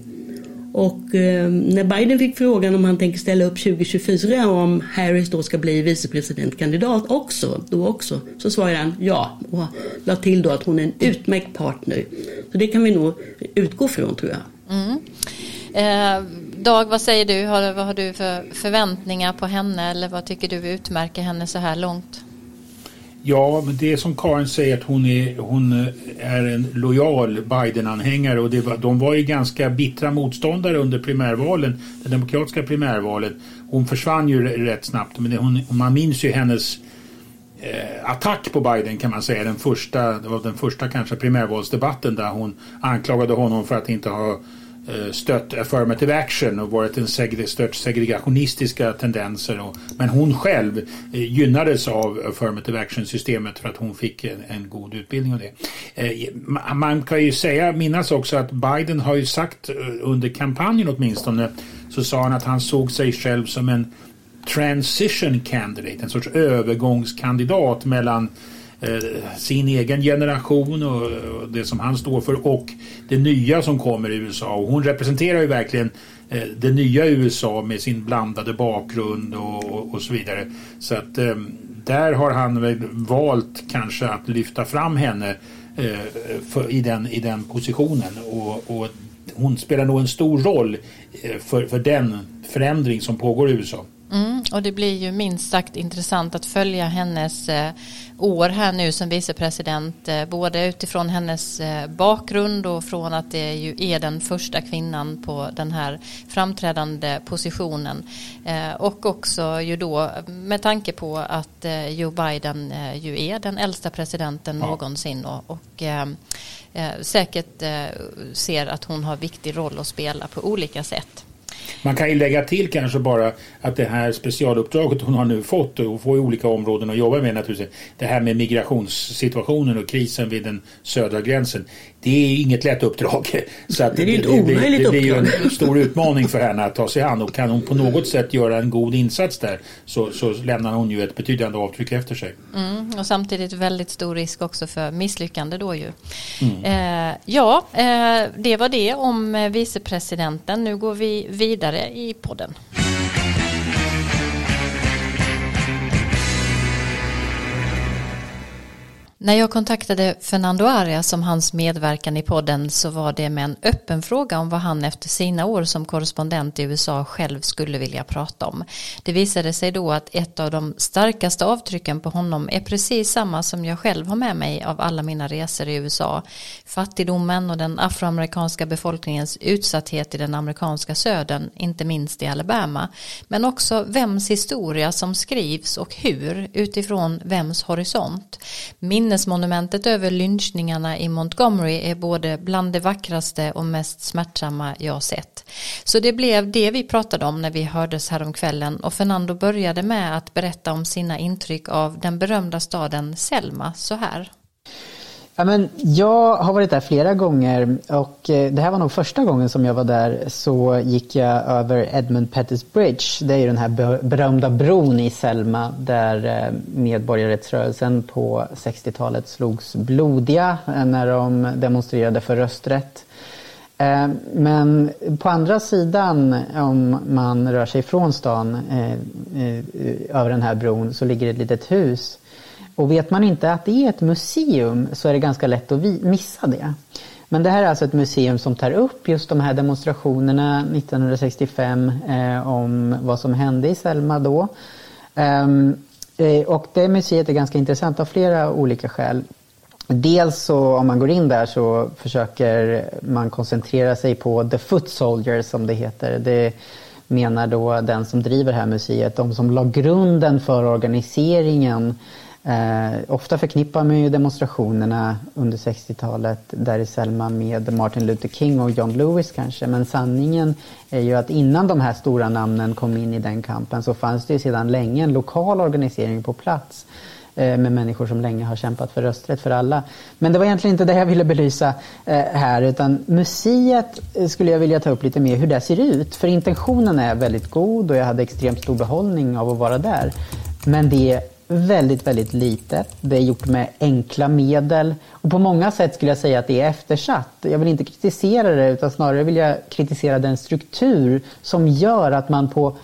Och eh, när Biden fick frågan om han tänker ställa upp 2024 om Harris då ska bli vicepresidentkandidat också, då också, så svarade han ja och la till då att hon är en utmärkt partner. Så det kan vi nog utgå från tror jag. Mm. Eh, Dag, vad säger du? Har, vad har du för förväntningar på henne eller vad tycker du utmärker henne så här långt? Ja, men det är som Karin säger att hon är, hon är en lojal Biden-anhängare och det var, de var ju ganska bittra motståndare under primärvalen, det demokratiska primärvalet. Hon försvann ju rätt snabbt men det, hon, man minns ju hennes eh, attack på Biden kan man säga. Den första, det var den första kanske primärvalsdebatten där hon anklagade honom för att inte ha Eh, stött affirmative action och varit en segre, stört segregationistiska tendenser. Och, men hon själv eh, gynnades av affirmative action-systemet för att hon fick en, en god utbildning av det. Eh, man kan ju säga, minnas också att Biden har ju sagt eh, under kampanjen åtminstone så sa han att han såg sig själv som en transition candidate, en sorts övergångskandidat mellan Eh, Eh, sin egen generation och, det som han står för och det nya som kommer i USA. Och hon representerar ju verkligen eh, det nya USA med sin blandade bakgrund och, och, och så vidare. Så att eh, där har han väl valt kanske att lyfta fram henne eh, för, i, den, i den positionen. Och, och hon spelar nog en stor roll eh, för, för den förändring som pågår i USA. Mm, och det blir ju minst sagt intressant att följa hennes eh, år här nu som vicepresident. Eh, både utifrån hennes eh, bakgrund och från att det ju är den första kvinnan på den här framträdande positionen. Eh, och också ju då med tanke på att Joe Biden ju är den äldsta presidenten ja. någonsin och, och säkert ser att hon har viktig roll att spela på olika sätt. Man kan ju lägga till kanske bara att det här specialuppdraget hon har nu fått och får i olika områden att jobba med naturligtvis. Det här med migrationssituationen och krisen vid den södra gränsen det är inget lätt uppdrag. Så att det, är ett omöjligt uppdrag. Det blir ju en stor utmaning för henne att ta sig an och kan hon på något sätt göra en god insats där så, så lämnar hon ju ett betydande avtryck efter sig. Mm, och samtidigt väldigt stor risk också för misslyckande då ju. Mm. Eh, ja, eh, det var det om eh, vicepresidenten. Nu går vi vidare i podden. När jag kontaktade Fernando Arias om hans medverkan i podden så var det med en öppen fråga om vad han efter sina år som korrespondent i USA själv skulle vilja prata om. Det visade sig då att ett av de starkaste avtrycken på honom är precis samma som jag själv har med mig av alla mina resor i USA. Fattigdomen och den afroamerikanska befolkningens utsatthet i den amerikanska södern, inte minst i Alabama. Men också vems historia som skrivs och hur utifrån vems horisont. Min Minnesmonumentet över lynchningarna i Montgomery är både bland det vackraste och mest smärtsamma jag sett. Så det blev det vi pratade om när vi hördes häromkvällen och Fernando började med att berätta om sina intryck av den berömda staden Selma så här. Ja, men jag har varit där flera gånger och eh, det här var nog första gången som jag var där så gick jag över Edmund Pettus Bridge. Det är ju den här berömda bron i Selma där eh, medborgarrättsrörelsen på 60-talet slogs blodiga eh, när de demonstrerade för rösträtt. Men på andra sidan, om man rör sig från stan över den här bron, så ligger ett litet hus och vet man inte att det är ett museum så är det ganska lätt att missa det. Men det här är alltså ett museum som tar upp just de här demonstrationerna 1965 eh, om vad som hände i Selma då. Um, och det museet är ganska intressant av flera olika skäl. Dels så om man går in där så försöker man koncentrera sig på the foot soldiers som det heter. Det menar då den som driver det här museet, de som la grunden för organiseringen Eh, ofta förknippar man ju demonstrationerna under 60-talet där i Selma med Martin Luther King och John Lewis kanske. Men sanningen är ju att innan de här stora namnen kom in i den kampen så fanns det ju sedan länge en lokal organisering på plats eh, med människor som länge har kämpat för rösträtt för alla. Men det var egentligen inte det jag ville belysa eh, här utan museet eh, skulle jag vilja ta upp lite mer hur det ser ut. För intentionen är väldigt god och jag hade extremt stor behållning av att vara där. Men det väldigt, väldigt litet. Det är gjort med enkla medel. Och på många sätt skulle jag säga att det är eftersatt. Jag vill inte kritisera det utan snarare vill jag kritisera den struktur som gör att man på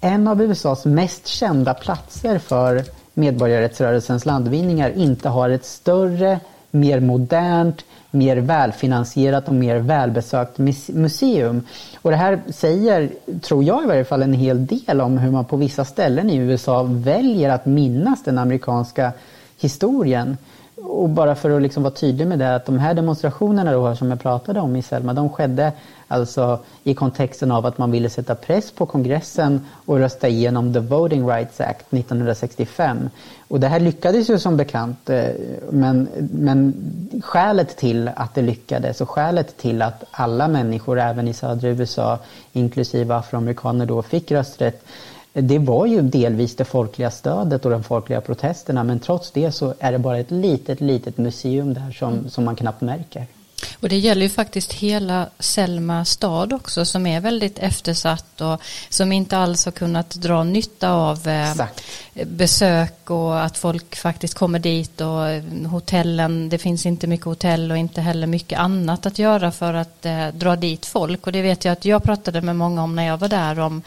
en av USAs mest kända platser för medborgarrättsrörelsens landvinningar inte har ett större, mer modernt, mer välfinansierat och mer välbesökt museum. Och det här säger, tror jag i varje fall, en hel del om hur man på vissa ställen i USA väljer att minnas den amerikanska historien. Och bara för att liksom vara tydlig med det, att de här demonstrationerna då, som jag pratade om i Selma, de skedde alltså i kontexten av att man ville sätta press på kongressen och rösta igenom The Voting Rights Act 1965. Och det här lyckades ju som bekant, eh, men, men skälet till att det lyckades och skälet till att alla människor, även i södra USA, inklusive afroamerikaner då, fick rösträtt det var ju delvis det folkliga stödet och de folkliga protesterna men trots det så är det bara ett litet, litet museum där som, som man knappt märker. Och det gäller ju faktiskt hela Selma stad också som är väldigt eftersatt och som inte alls har kunnat dra nytta av eh, besök och att folk faktiskt kommer dit och eh, hotellen, det finns inte mycket hotell och inte heller mycket annat att göra för att eh, dra dit folk och det vet jag att jag pratade med många om när jag var där om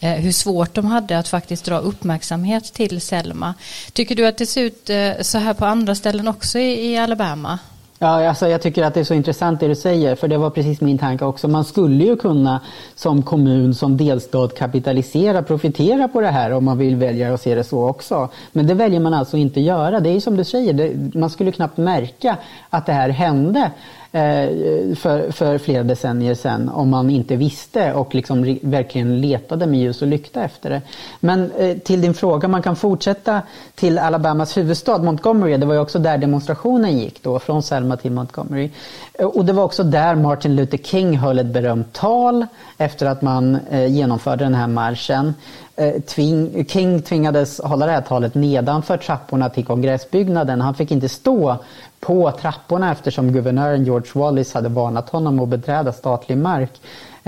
eh, hur svårt de hade att faktiskt dra uppmärksamhet till Selma. Tycker du att det ser ut eh, så här på andra ställen också i, i Alabama? Ja, alltså jag tycker att det är så intressant det du säger, för det var precis min tanke också. Man skulle ju kunna som kommun, som delstat kapitalisera, profitera på det här om man vill välja att se det så också. Men det väljer man alltså inte göra. Det är som du säger, det, man skulle knappt märka att det här hände. Eh, för, för flera decennier sedan om man inte visste och liksom verkligen letade med ljus och lykta efter det. Men eh, till din fråga, man kan fortsätta till Alabamas huvudstad Montgomery. Det var ju också där demonstrationen gick då, från Selma till Montgomery. Eh, och det var också där Martin Luther King höll ett berömt tal efter att man genomförde den här marschen. Eh, tving, King tvingades hålla det här talet nedanför trapporna till kongressbyggnaden. Han fick inte stå på trapporna eftersom guvernören George Wallace hade varnat honom att beträda statlig mark.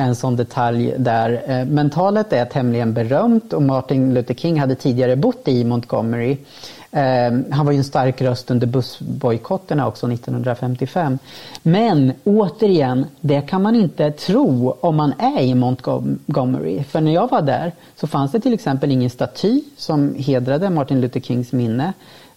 En sån detalj där. Eh, men talet är tämligen berömt och Martin Luther King hade tidigare bott i Montgomery. Eh, han var ju en stark röst under bussbojkotterna också 1955. Men återigen, det kan man inte tro om man är i Montgomery. För när jag var där så fanns det till exempel ingen staty som hedrade Martin Luther Kings minne.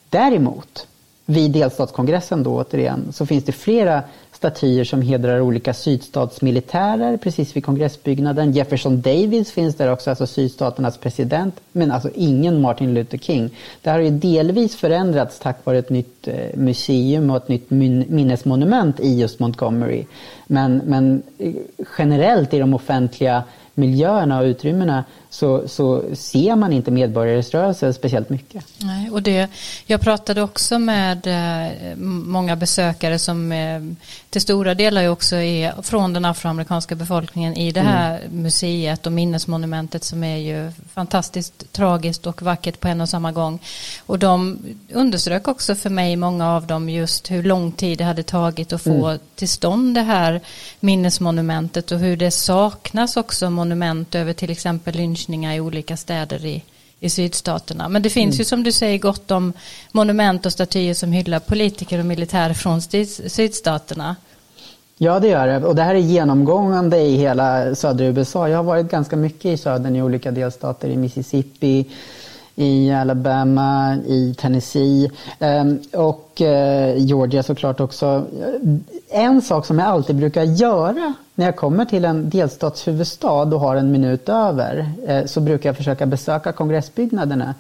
Däremot vid delstatskongressen då återigen så finns det flera statyer som hedrar olika sydstatsmilitärer precis vid kongressbyggnaden. Jefferson Davis finns där också, alltså sydstaternas president, men alltså ingen Martin Luther King. Det här har ju delvis förändrats tack vare ett nytt eh, museum och ett nytt minnesmonument i just Montgomery. Men, men eh, generellt i de offentliga miljöerna och utrymmena så, så ser man inte medborgarrättsrörelsen speciellt mycket. Nej, och det, jag pratade också med eh, många besökare som eh, till stora delar också är från den afroamerikanska befolkningen i det här mm. museet och minnesmonumentet som är ju fantastiskt tragiskt och vackert på en och samma gång. Och de underströk också för mig, många av dem, just hur lång tid det hade tagit att få mm. till stånd det här minnesmonumentet och hur det saknas också monument över till exempel lynchningar i olika städer i, i sydstaterna. Men det finns mm. ju som du säger gott om monument och statyer som hyllar politiker och militär från sydstaterna. Ja, det gör det. Och det här är genomgående i hela södra USA. Jag har varit ganska mycket i södern i olika delstater, i Mississippi, i Alabama, i Tennessee ehm, och eh, Georgia såklart också. En sak som jag alltid brukar göra när jag kommer till en delstatshuvudstad och har en minut över eh, så brukar jag försöka besöka kongressbyggnaderna.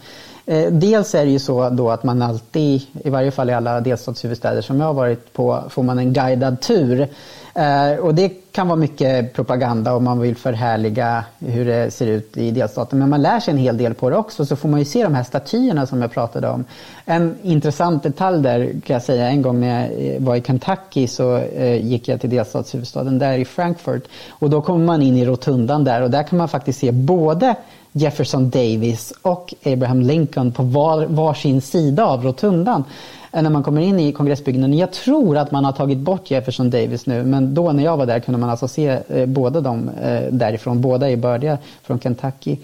Eh, dels är det ju så då att man alltid, i varje fall i alla delstatshuvudstäder som jag har varit på, får man en guidad tur. Eh, och det kan vara mycket propaganda om man vill förhärliga hur det ser ut i delstaten. Men man lär sig en hel del på det också. Så får man ju se de här statyerna som jag pratade om. En intressant detalj där kan jag säga. En gång när jag eh, var i Kentucky så gick jag till delstatshuvudstaden där i Frankfurt. Och då kommer man in i rotundan där och där kan man faktiskt se både Jefferson Davis och Abraham Lincoln på var, varsin sida av rotundan eh, när man kommer in i kongressbyggnaden. Jag tror att man har tagit bort Jefferson Davis nu men då när jag var där kunde man alltså se eh, båda dem eh, därifrån. Båda är bördiga från Kentucky.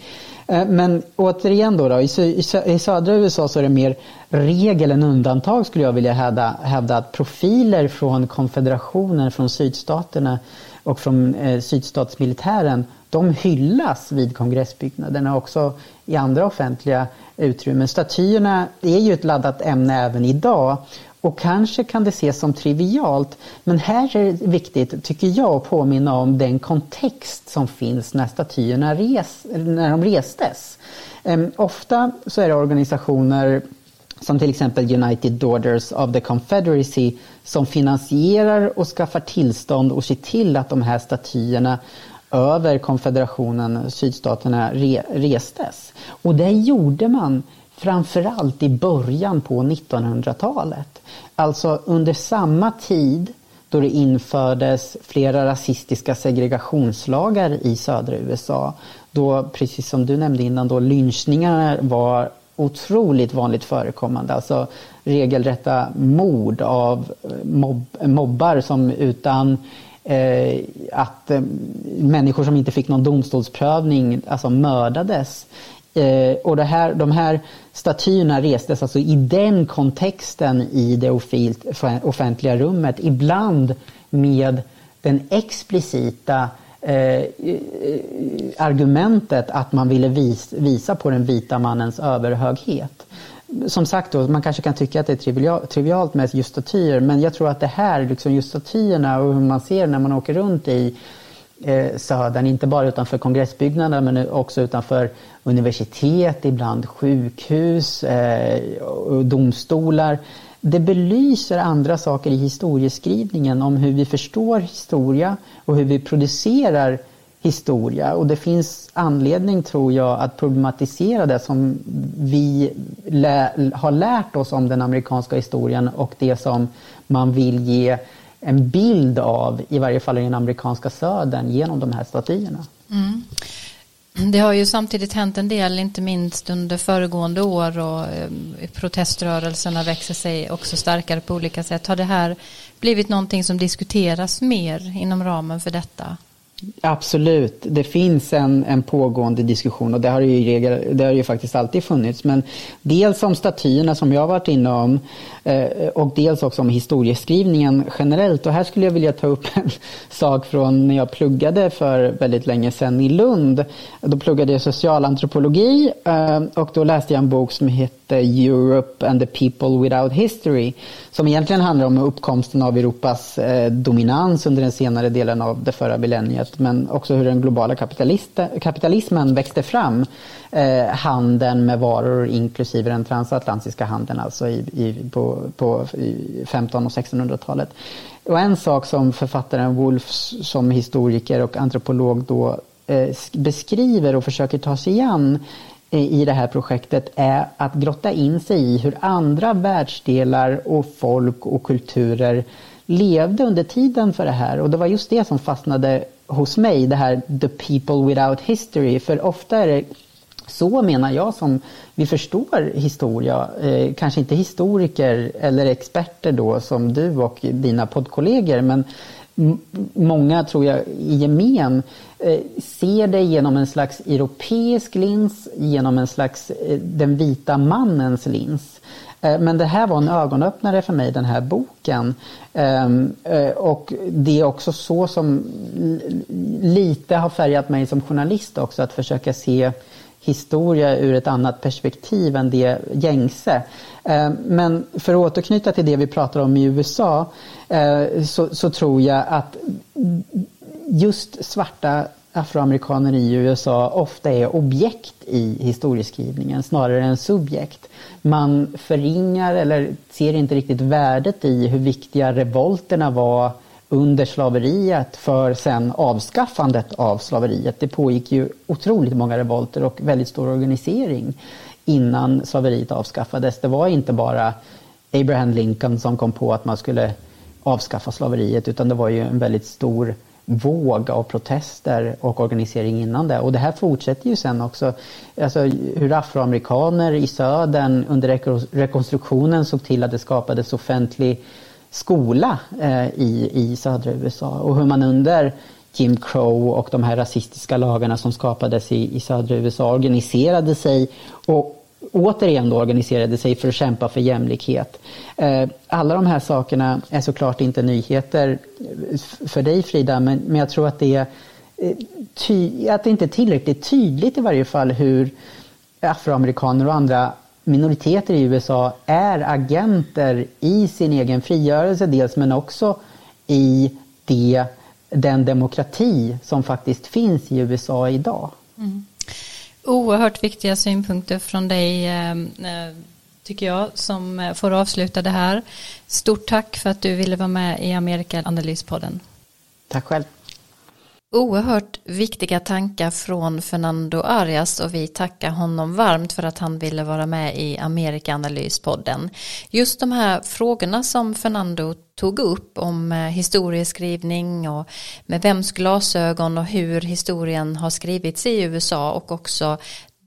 Eh, men återigen då, då i, i, i, södra USA så är det mer regel än undantag skulle jag vilja hävda, hävda att profiler från konfederationen, från sydstaterna och från eh, sydstatsmilitären de hyllas vid kongressbyggnaderna också i andra offentliga utrymmen. Statyerna är ju ett laddat ämne även idag och kanske kan det ses som trivialt men här är det viktigt, tycker jag, att påminna om den kontext som finns när statyerna res, när de restes. Ehm, ofta så är det organisationer som till exempel United Daughters of the Confederacy som finansierar och skaffar tillstånd och ser till att de här statyerna över konfederationen, sydstaterna, re, restes. Och det gjorde man framförallt i början på 1900-talet. Alltså under samma tid då det infördes flera rasistiska segregationslagar i södra USA. Då, precis som du nämnde innan, då lynchningar var otroligt vanligt förekommande. Alltså regelrätta mord av mob mobbar som utan eh, Eh, att eh, människor som inte fick någon domstolsprövning alltså mördades. Eh, och det här, de här statyerna restes alltså i den kontexten i det offentliga rummet. Ibland med den explicita eh, argumentet att man ville vis, visa på den vita mannens överhöghet som sagt då, man kanske kan tycka att det är trivialt med just statyer men jag tror att det här, liksom just statyerna och hur man ser när man åker runt i eh, södern, inte bara utanför kongressbyggnaderna men också utanför universitet, ibland sjukhus, eh, och domstolar. Det belyser andra saker i historieskrivningen om hur vi förstår historia och hur vi producerar historia och det finns anledning tror jag att problematisera det som vi lä har lärt oss om den amerikanska historien och det som man vill ge en bild av, i varje fall i den amerikanska södern, genom de här statyerna. Mm. Det har ju samtidigt hänt en del, inte minst under föregående år och eh, proteströrelserna växer sig också starkare på olika sätt. Har det här blivit någonting som diskuteras mer inom ramen för detta? Absolut, det finns en, en pågående diskussion och det har, ju regel, det har ju faktiskt alltid funnits. Men dels om statyerna som jag har varit inne om eh, och dels också om historieskrivningen generellt. Och här skulle jag vilja ta upp en sak från när jag pluggade för väldigt länge sedan i Lund. Då pluggade jag socialantropologi eh, och då läste jag en bok som heter Europe and the People Without History som egentligen handlar om uppkomsten av Europas eh, dominans under den senare delen av det förra millenniet men också hur den globala kapitalismen växte fram. Eh, handeln med varor inklusive den transatlantiska handeln alltså i, i, på, på 15 och 1600-talet. Och en sak som författaren Wolf som historiker och antropolog då eh, beskriver och försöker ta sig igen Eh, i det här projektet är att grotta in sig i hur andra världsdelar och folk och kulturer levde under tiden för det här. Och det var just det som fastnade hos mig, det här the people without history. För ofta är det så menar jag som vi förstår historia. Eh, kanske inte historiker eller experter då som du och dina poddkollegor men många tror jag i gemen eh, Eh, ser det genom en slags europeisk lins, genom en slags eh, den vita mannens lins. Eh, men det här var en ögonöppnare för mig, den här boken. Ehm, och det är också så som lite har färgat mig som journalist också, att försöka se historia ur ett annat perspektiv än det gängse. Ehm, men för att återknyta till det vi pratar om i USA så, så tror jag att just svarta afroamerikaner i USA ofta är objekt i historieskrivningen snarare än subjekt. Man förringar eller ser inte riktigt värdet i hur viktiga revolterna var under slaveriet för sen avskaffandet av slaveriet. Det pågick ju otroligt många revolter och väldigt stor organisering innan slaveriet avskaffades. Det var inte bara Abraham Lincoln som kom på att man skulle avskaffa slaveriet utan det var ju en väldigt stor våg av protester och organisering innan det. Och det här fortsätter ju sen också. Alltså hur afroamerikaner i södern under rekonstruktionen såg till att det skapades offentlig skola eh, i, i södra USA och hur man under Jim Crow och de här rasistiska lagarna som skapades i, i södra USA organiserade sig och återigen då organiserade sig för att kämpa för jämlikhet. Eh, alla de här sakerna är såklart inte nyheter eh, för dig Frida, men, men jag tror att det, är, eh, ty, att det inte är tillräckligt tydligt i varje fall hur afroamerikaner och andra minoriteter i USA är agenter i sin egen frigörelse dels men också i det, den demokrati som faktiskt finns i USA idag. Mm. Oerhört viktiga synpunkter från dig ehm, eh, tycker jag som eh, får avsluta det här. Stort tack för att du ville vara med i Amerika Analyspodden. Tack själv. Oerhört viktiga tankar från Fernando Arias och vi tackar honom varmt för att han ville vara med i Amerikaanalyspodden. Just de här frågorna som Fernando tog upp om eh, historieskrivning och med vems glasögon och hur historien har skrivits i USA och också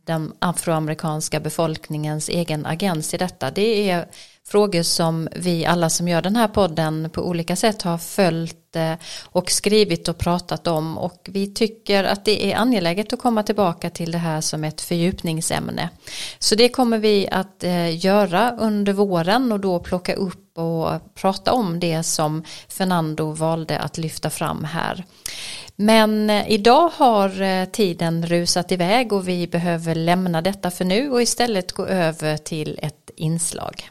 den afroamerikanska befolkningens egen agens i detta. Det är frågor som vi alla som gör den här podden på olika sätt har följt eh, och skrivit och pratat om och vi tycker att det är angeläget att komma tillbaka till det här som ett fördjupningsämne. Så det kommer vi att eh, göra under våren och då plocka upp och prata om det som Fernando valde att lyfta fram här. Men eh, idag har tiden rusat iväg och vi behöver lämna detta för nu och istället gå över till ett inslag.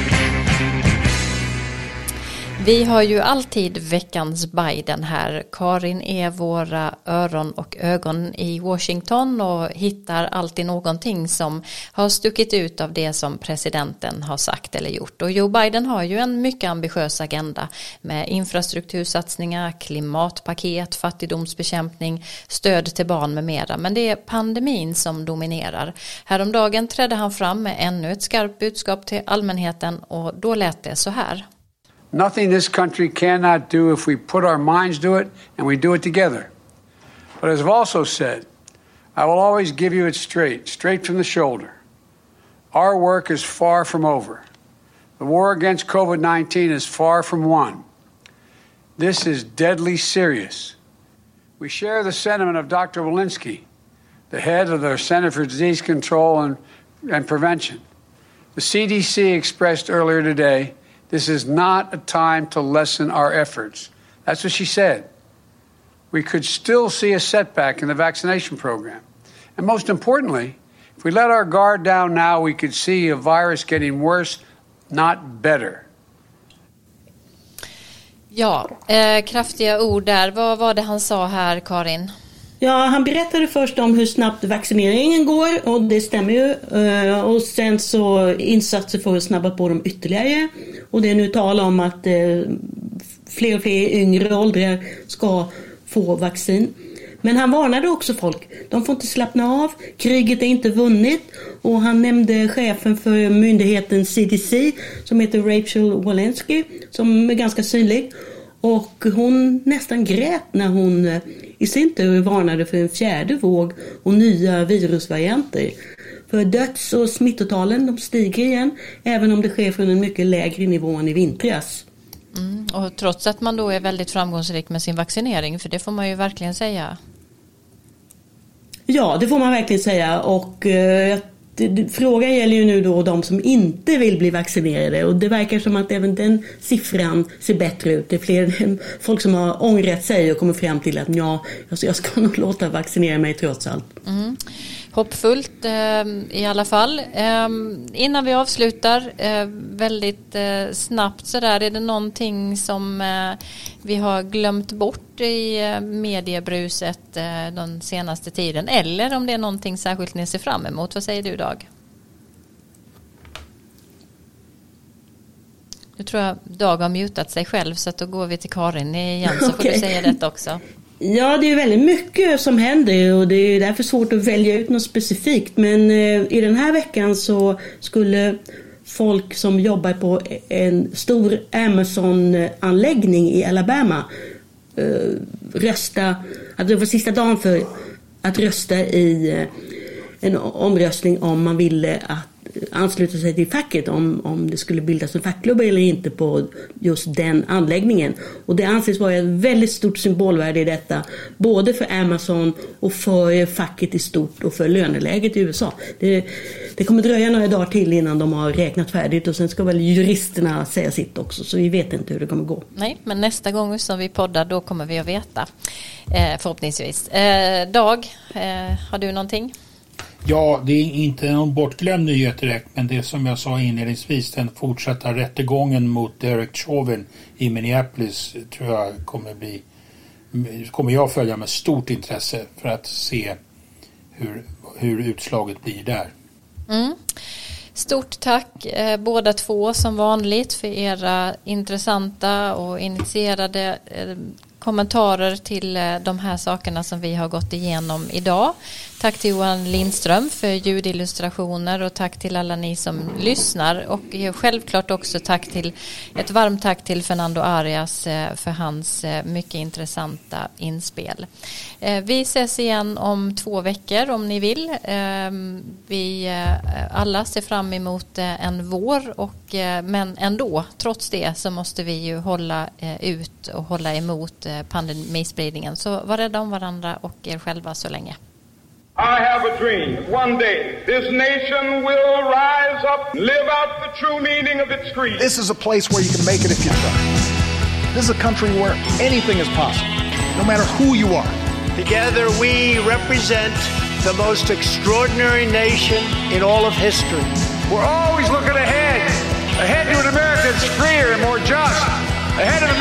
Vi har ju alltid veckans Biden här. Karin är våra öron och ögon i Washington och hittar alltid någonting som har stuckit ut av det som presidenten har sagt eller gjort. Och Joe Biden har ju en mycket ambitiös agenda med infrastruktursatsningar, klimatpaket, fattigdomsbekämpning, stöd till barn med mera. Men det är pandemin som dominerar. Häromdagen trädde han fram med ännu ett skarpt budskap till allmänheten och då lät det så här. Nothing this country cannot do if we put our minds to it and we do it together. But as I've also said, I will always give you it straight, straight from the shoulder. Our work is far from over. The war against COVID 19 is far from won. This is deadly serious. We share the sentiment of Dr. Walensky, the head of the Center for Disease Control and, and Prevention. The CDC expressed earlier today this is not a time to lessen our efforts. That's what she said. We could still see a setback in the vaccination program. And most importantly, If we let our guard down now, we could see a virus getting worse, not better. Ja, eh, kraftiga ord där. Vad var det han sa här, Karin? Ja, han berättade först om hur snabbt vaccineringen går och det stämmer ju. Eh, och sen så insatser för att snabba på dem ytterligare. Och det är nu tal om att eh, fler och fler yngre åldrar ska få vaccin. Men han varnade också folk. De får inte slappna av. Kriget är inte vunnit. Och han nämnde chefen för myndigheten CDC som heter Rachel Walensky som är ganska synlig. Och hon nästan grät när hon eh, i sin tur varnade för en fjärde våg och nya virusvarianter. För döds och smittotalen de stiger igen även om det sker från en mycket lägre nivå än i vintras. Mm, och trots att man då är väldigt framgångsrik med sin vaccinering, för det får man ju verkligen säga. Ja, det får man verkligen säga och eh, frågan gäller ju nu då de som inte vill bli vaccinerade och det verkar som att även den siffran ser bättre ut. Det är fler folk som har ångrat sig och kommit fram till att ja, jag ska nog låta vaccinera mig trots allt. Mm. Hoppfullt eh, i alla fall. Eh, innan vi avslutar eh, väldigt eh, snabbt så där är det någonting som eh, vi har glömt bort i mediebruset den senaste tiden eller om det är någonting särskilt ni ser fram emot. Vad säger du Dag? Nu tror jag Dag har mutat sig själv så att då går vi till Karin igen så får du säga detta också. Ja, det är väldigt mycket som händer och det är därför svårt att välja ut något specifikt. Men eh, i den här veckan så skulle folk som jobbar på en stor Amazon-anläggning i Alabama eh, rösta, att det var sista dagen för att rösta i eh, en omröstning om man ville att ansluta sig till facket om, om det skulle bildas en fackklubb eller inte på just den anläggningen. Och det anses vara ett väldigt stort symbolvärde i detta, både för Amazon och för facket i stort och för löneläget i USA. Det, det kommer dröja några dagar till innan de har räknat färdigt och sen ska väl juristerna säga sitt också, så vi vet inte hur det kommer gå. Nej, men nästa gång som vi poddar då kommer vi att veta, eh, förhoppningsvis. Eh, Dag, eh, har du någonting? Ja, det är inte någon bortglömd nyhet direkt, men det som jag sa inledningsvis, den fortsatta rättegången mot Derek Chauvin i Minneapolis tror jag kommer bli kommer jag följa med stort intresse för att se hur, hur utslaget blir där. Mm. Stort tack eh, båda två som vanligt för era intressanta och initierade eh, kommentarer till eh, de här sakerna som vi har gått igenom idag. Tack till Johan Lindström för ljudillustrationer och tack till alla ni som lyssnar och självklart också tack till ett varmt tack till Fernando Arias eh, för hans eh, mycket intressanta inspel. Eh, vi ses igen om två veckor om ni vill. Ehm, vi alla ser fram emot en vår och men ändå trots det så måste vi ju hålla ut och hålla emot pandemispridningen. Så var rädda om varandra och er själva så länge. I have a dream. One day, this nation will rise up, live out the true meaning of its creed. This is a place where you can make it if you try. This is a country where anything is possible, no matter who you are. Together, we represent the most extraordinary nation in all of history. We're always looking ahead, ahead to an America that's freer and more just, ahead of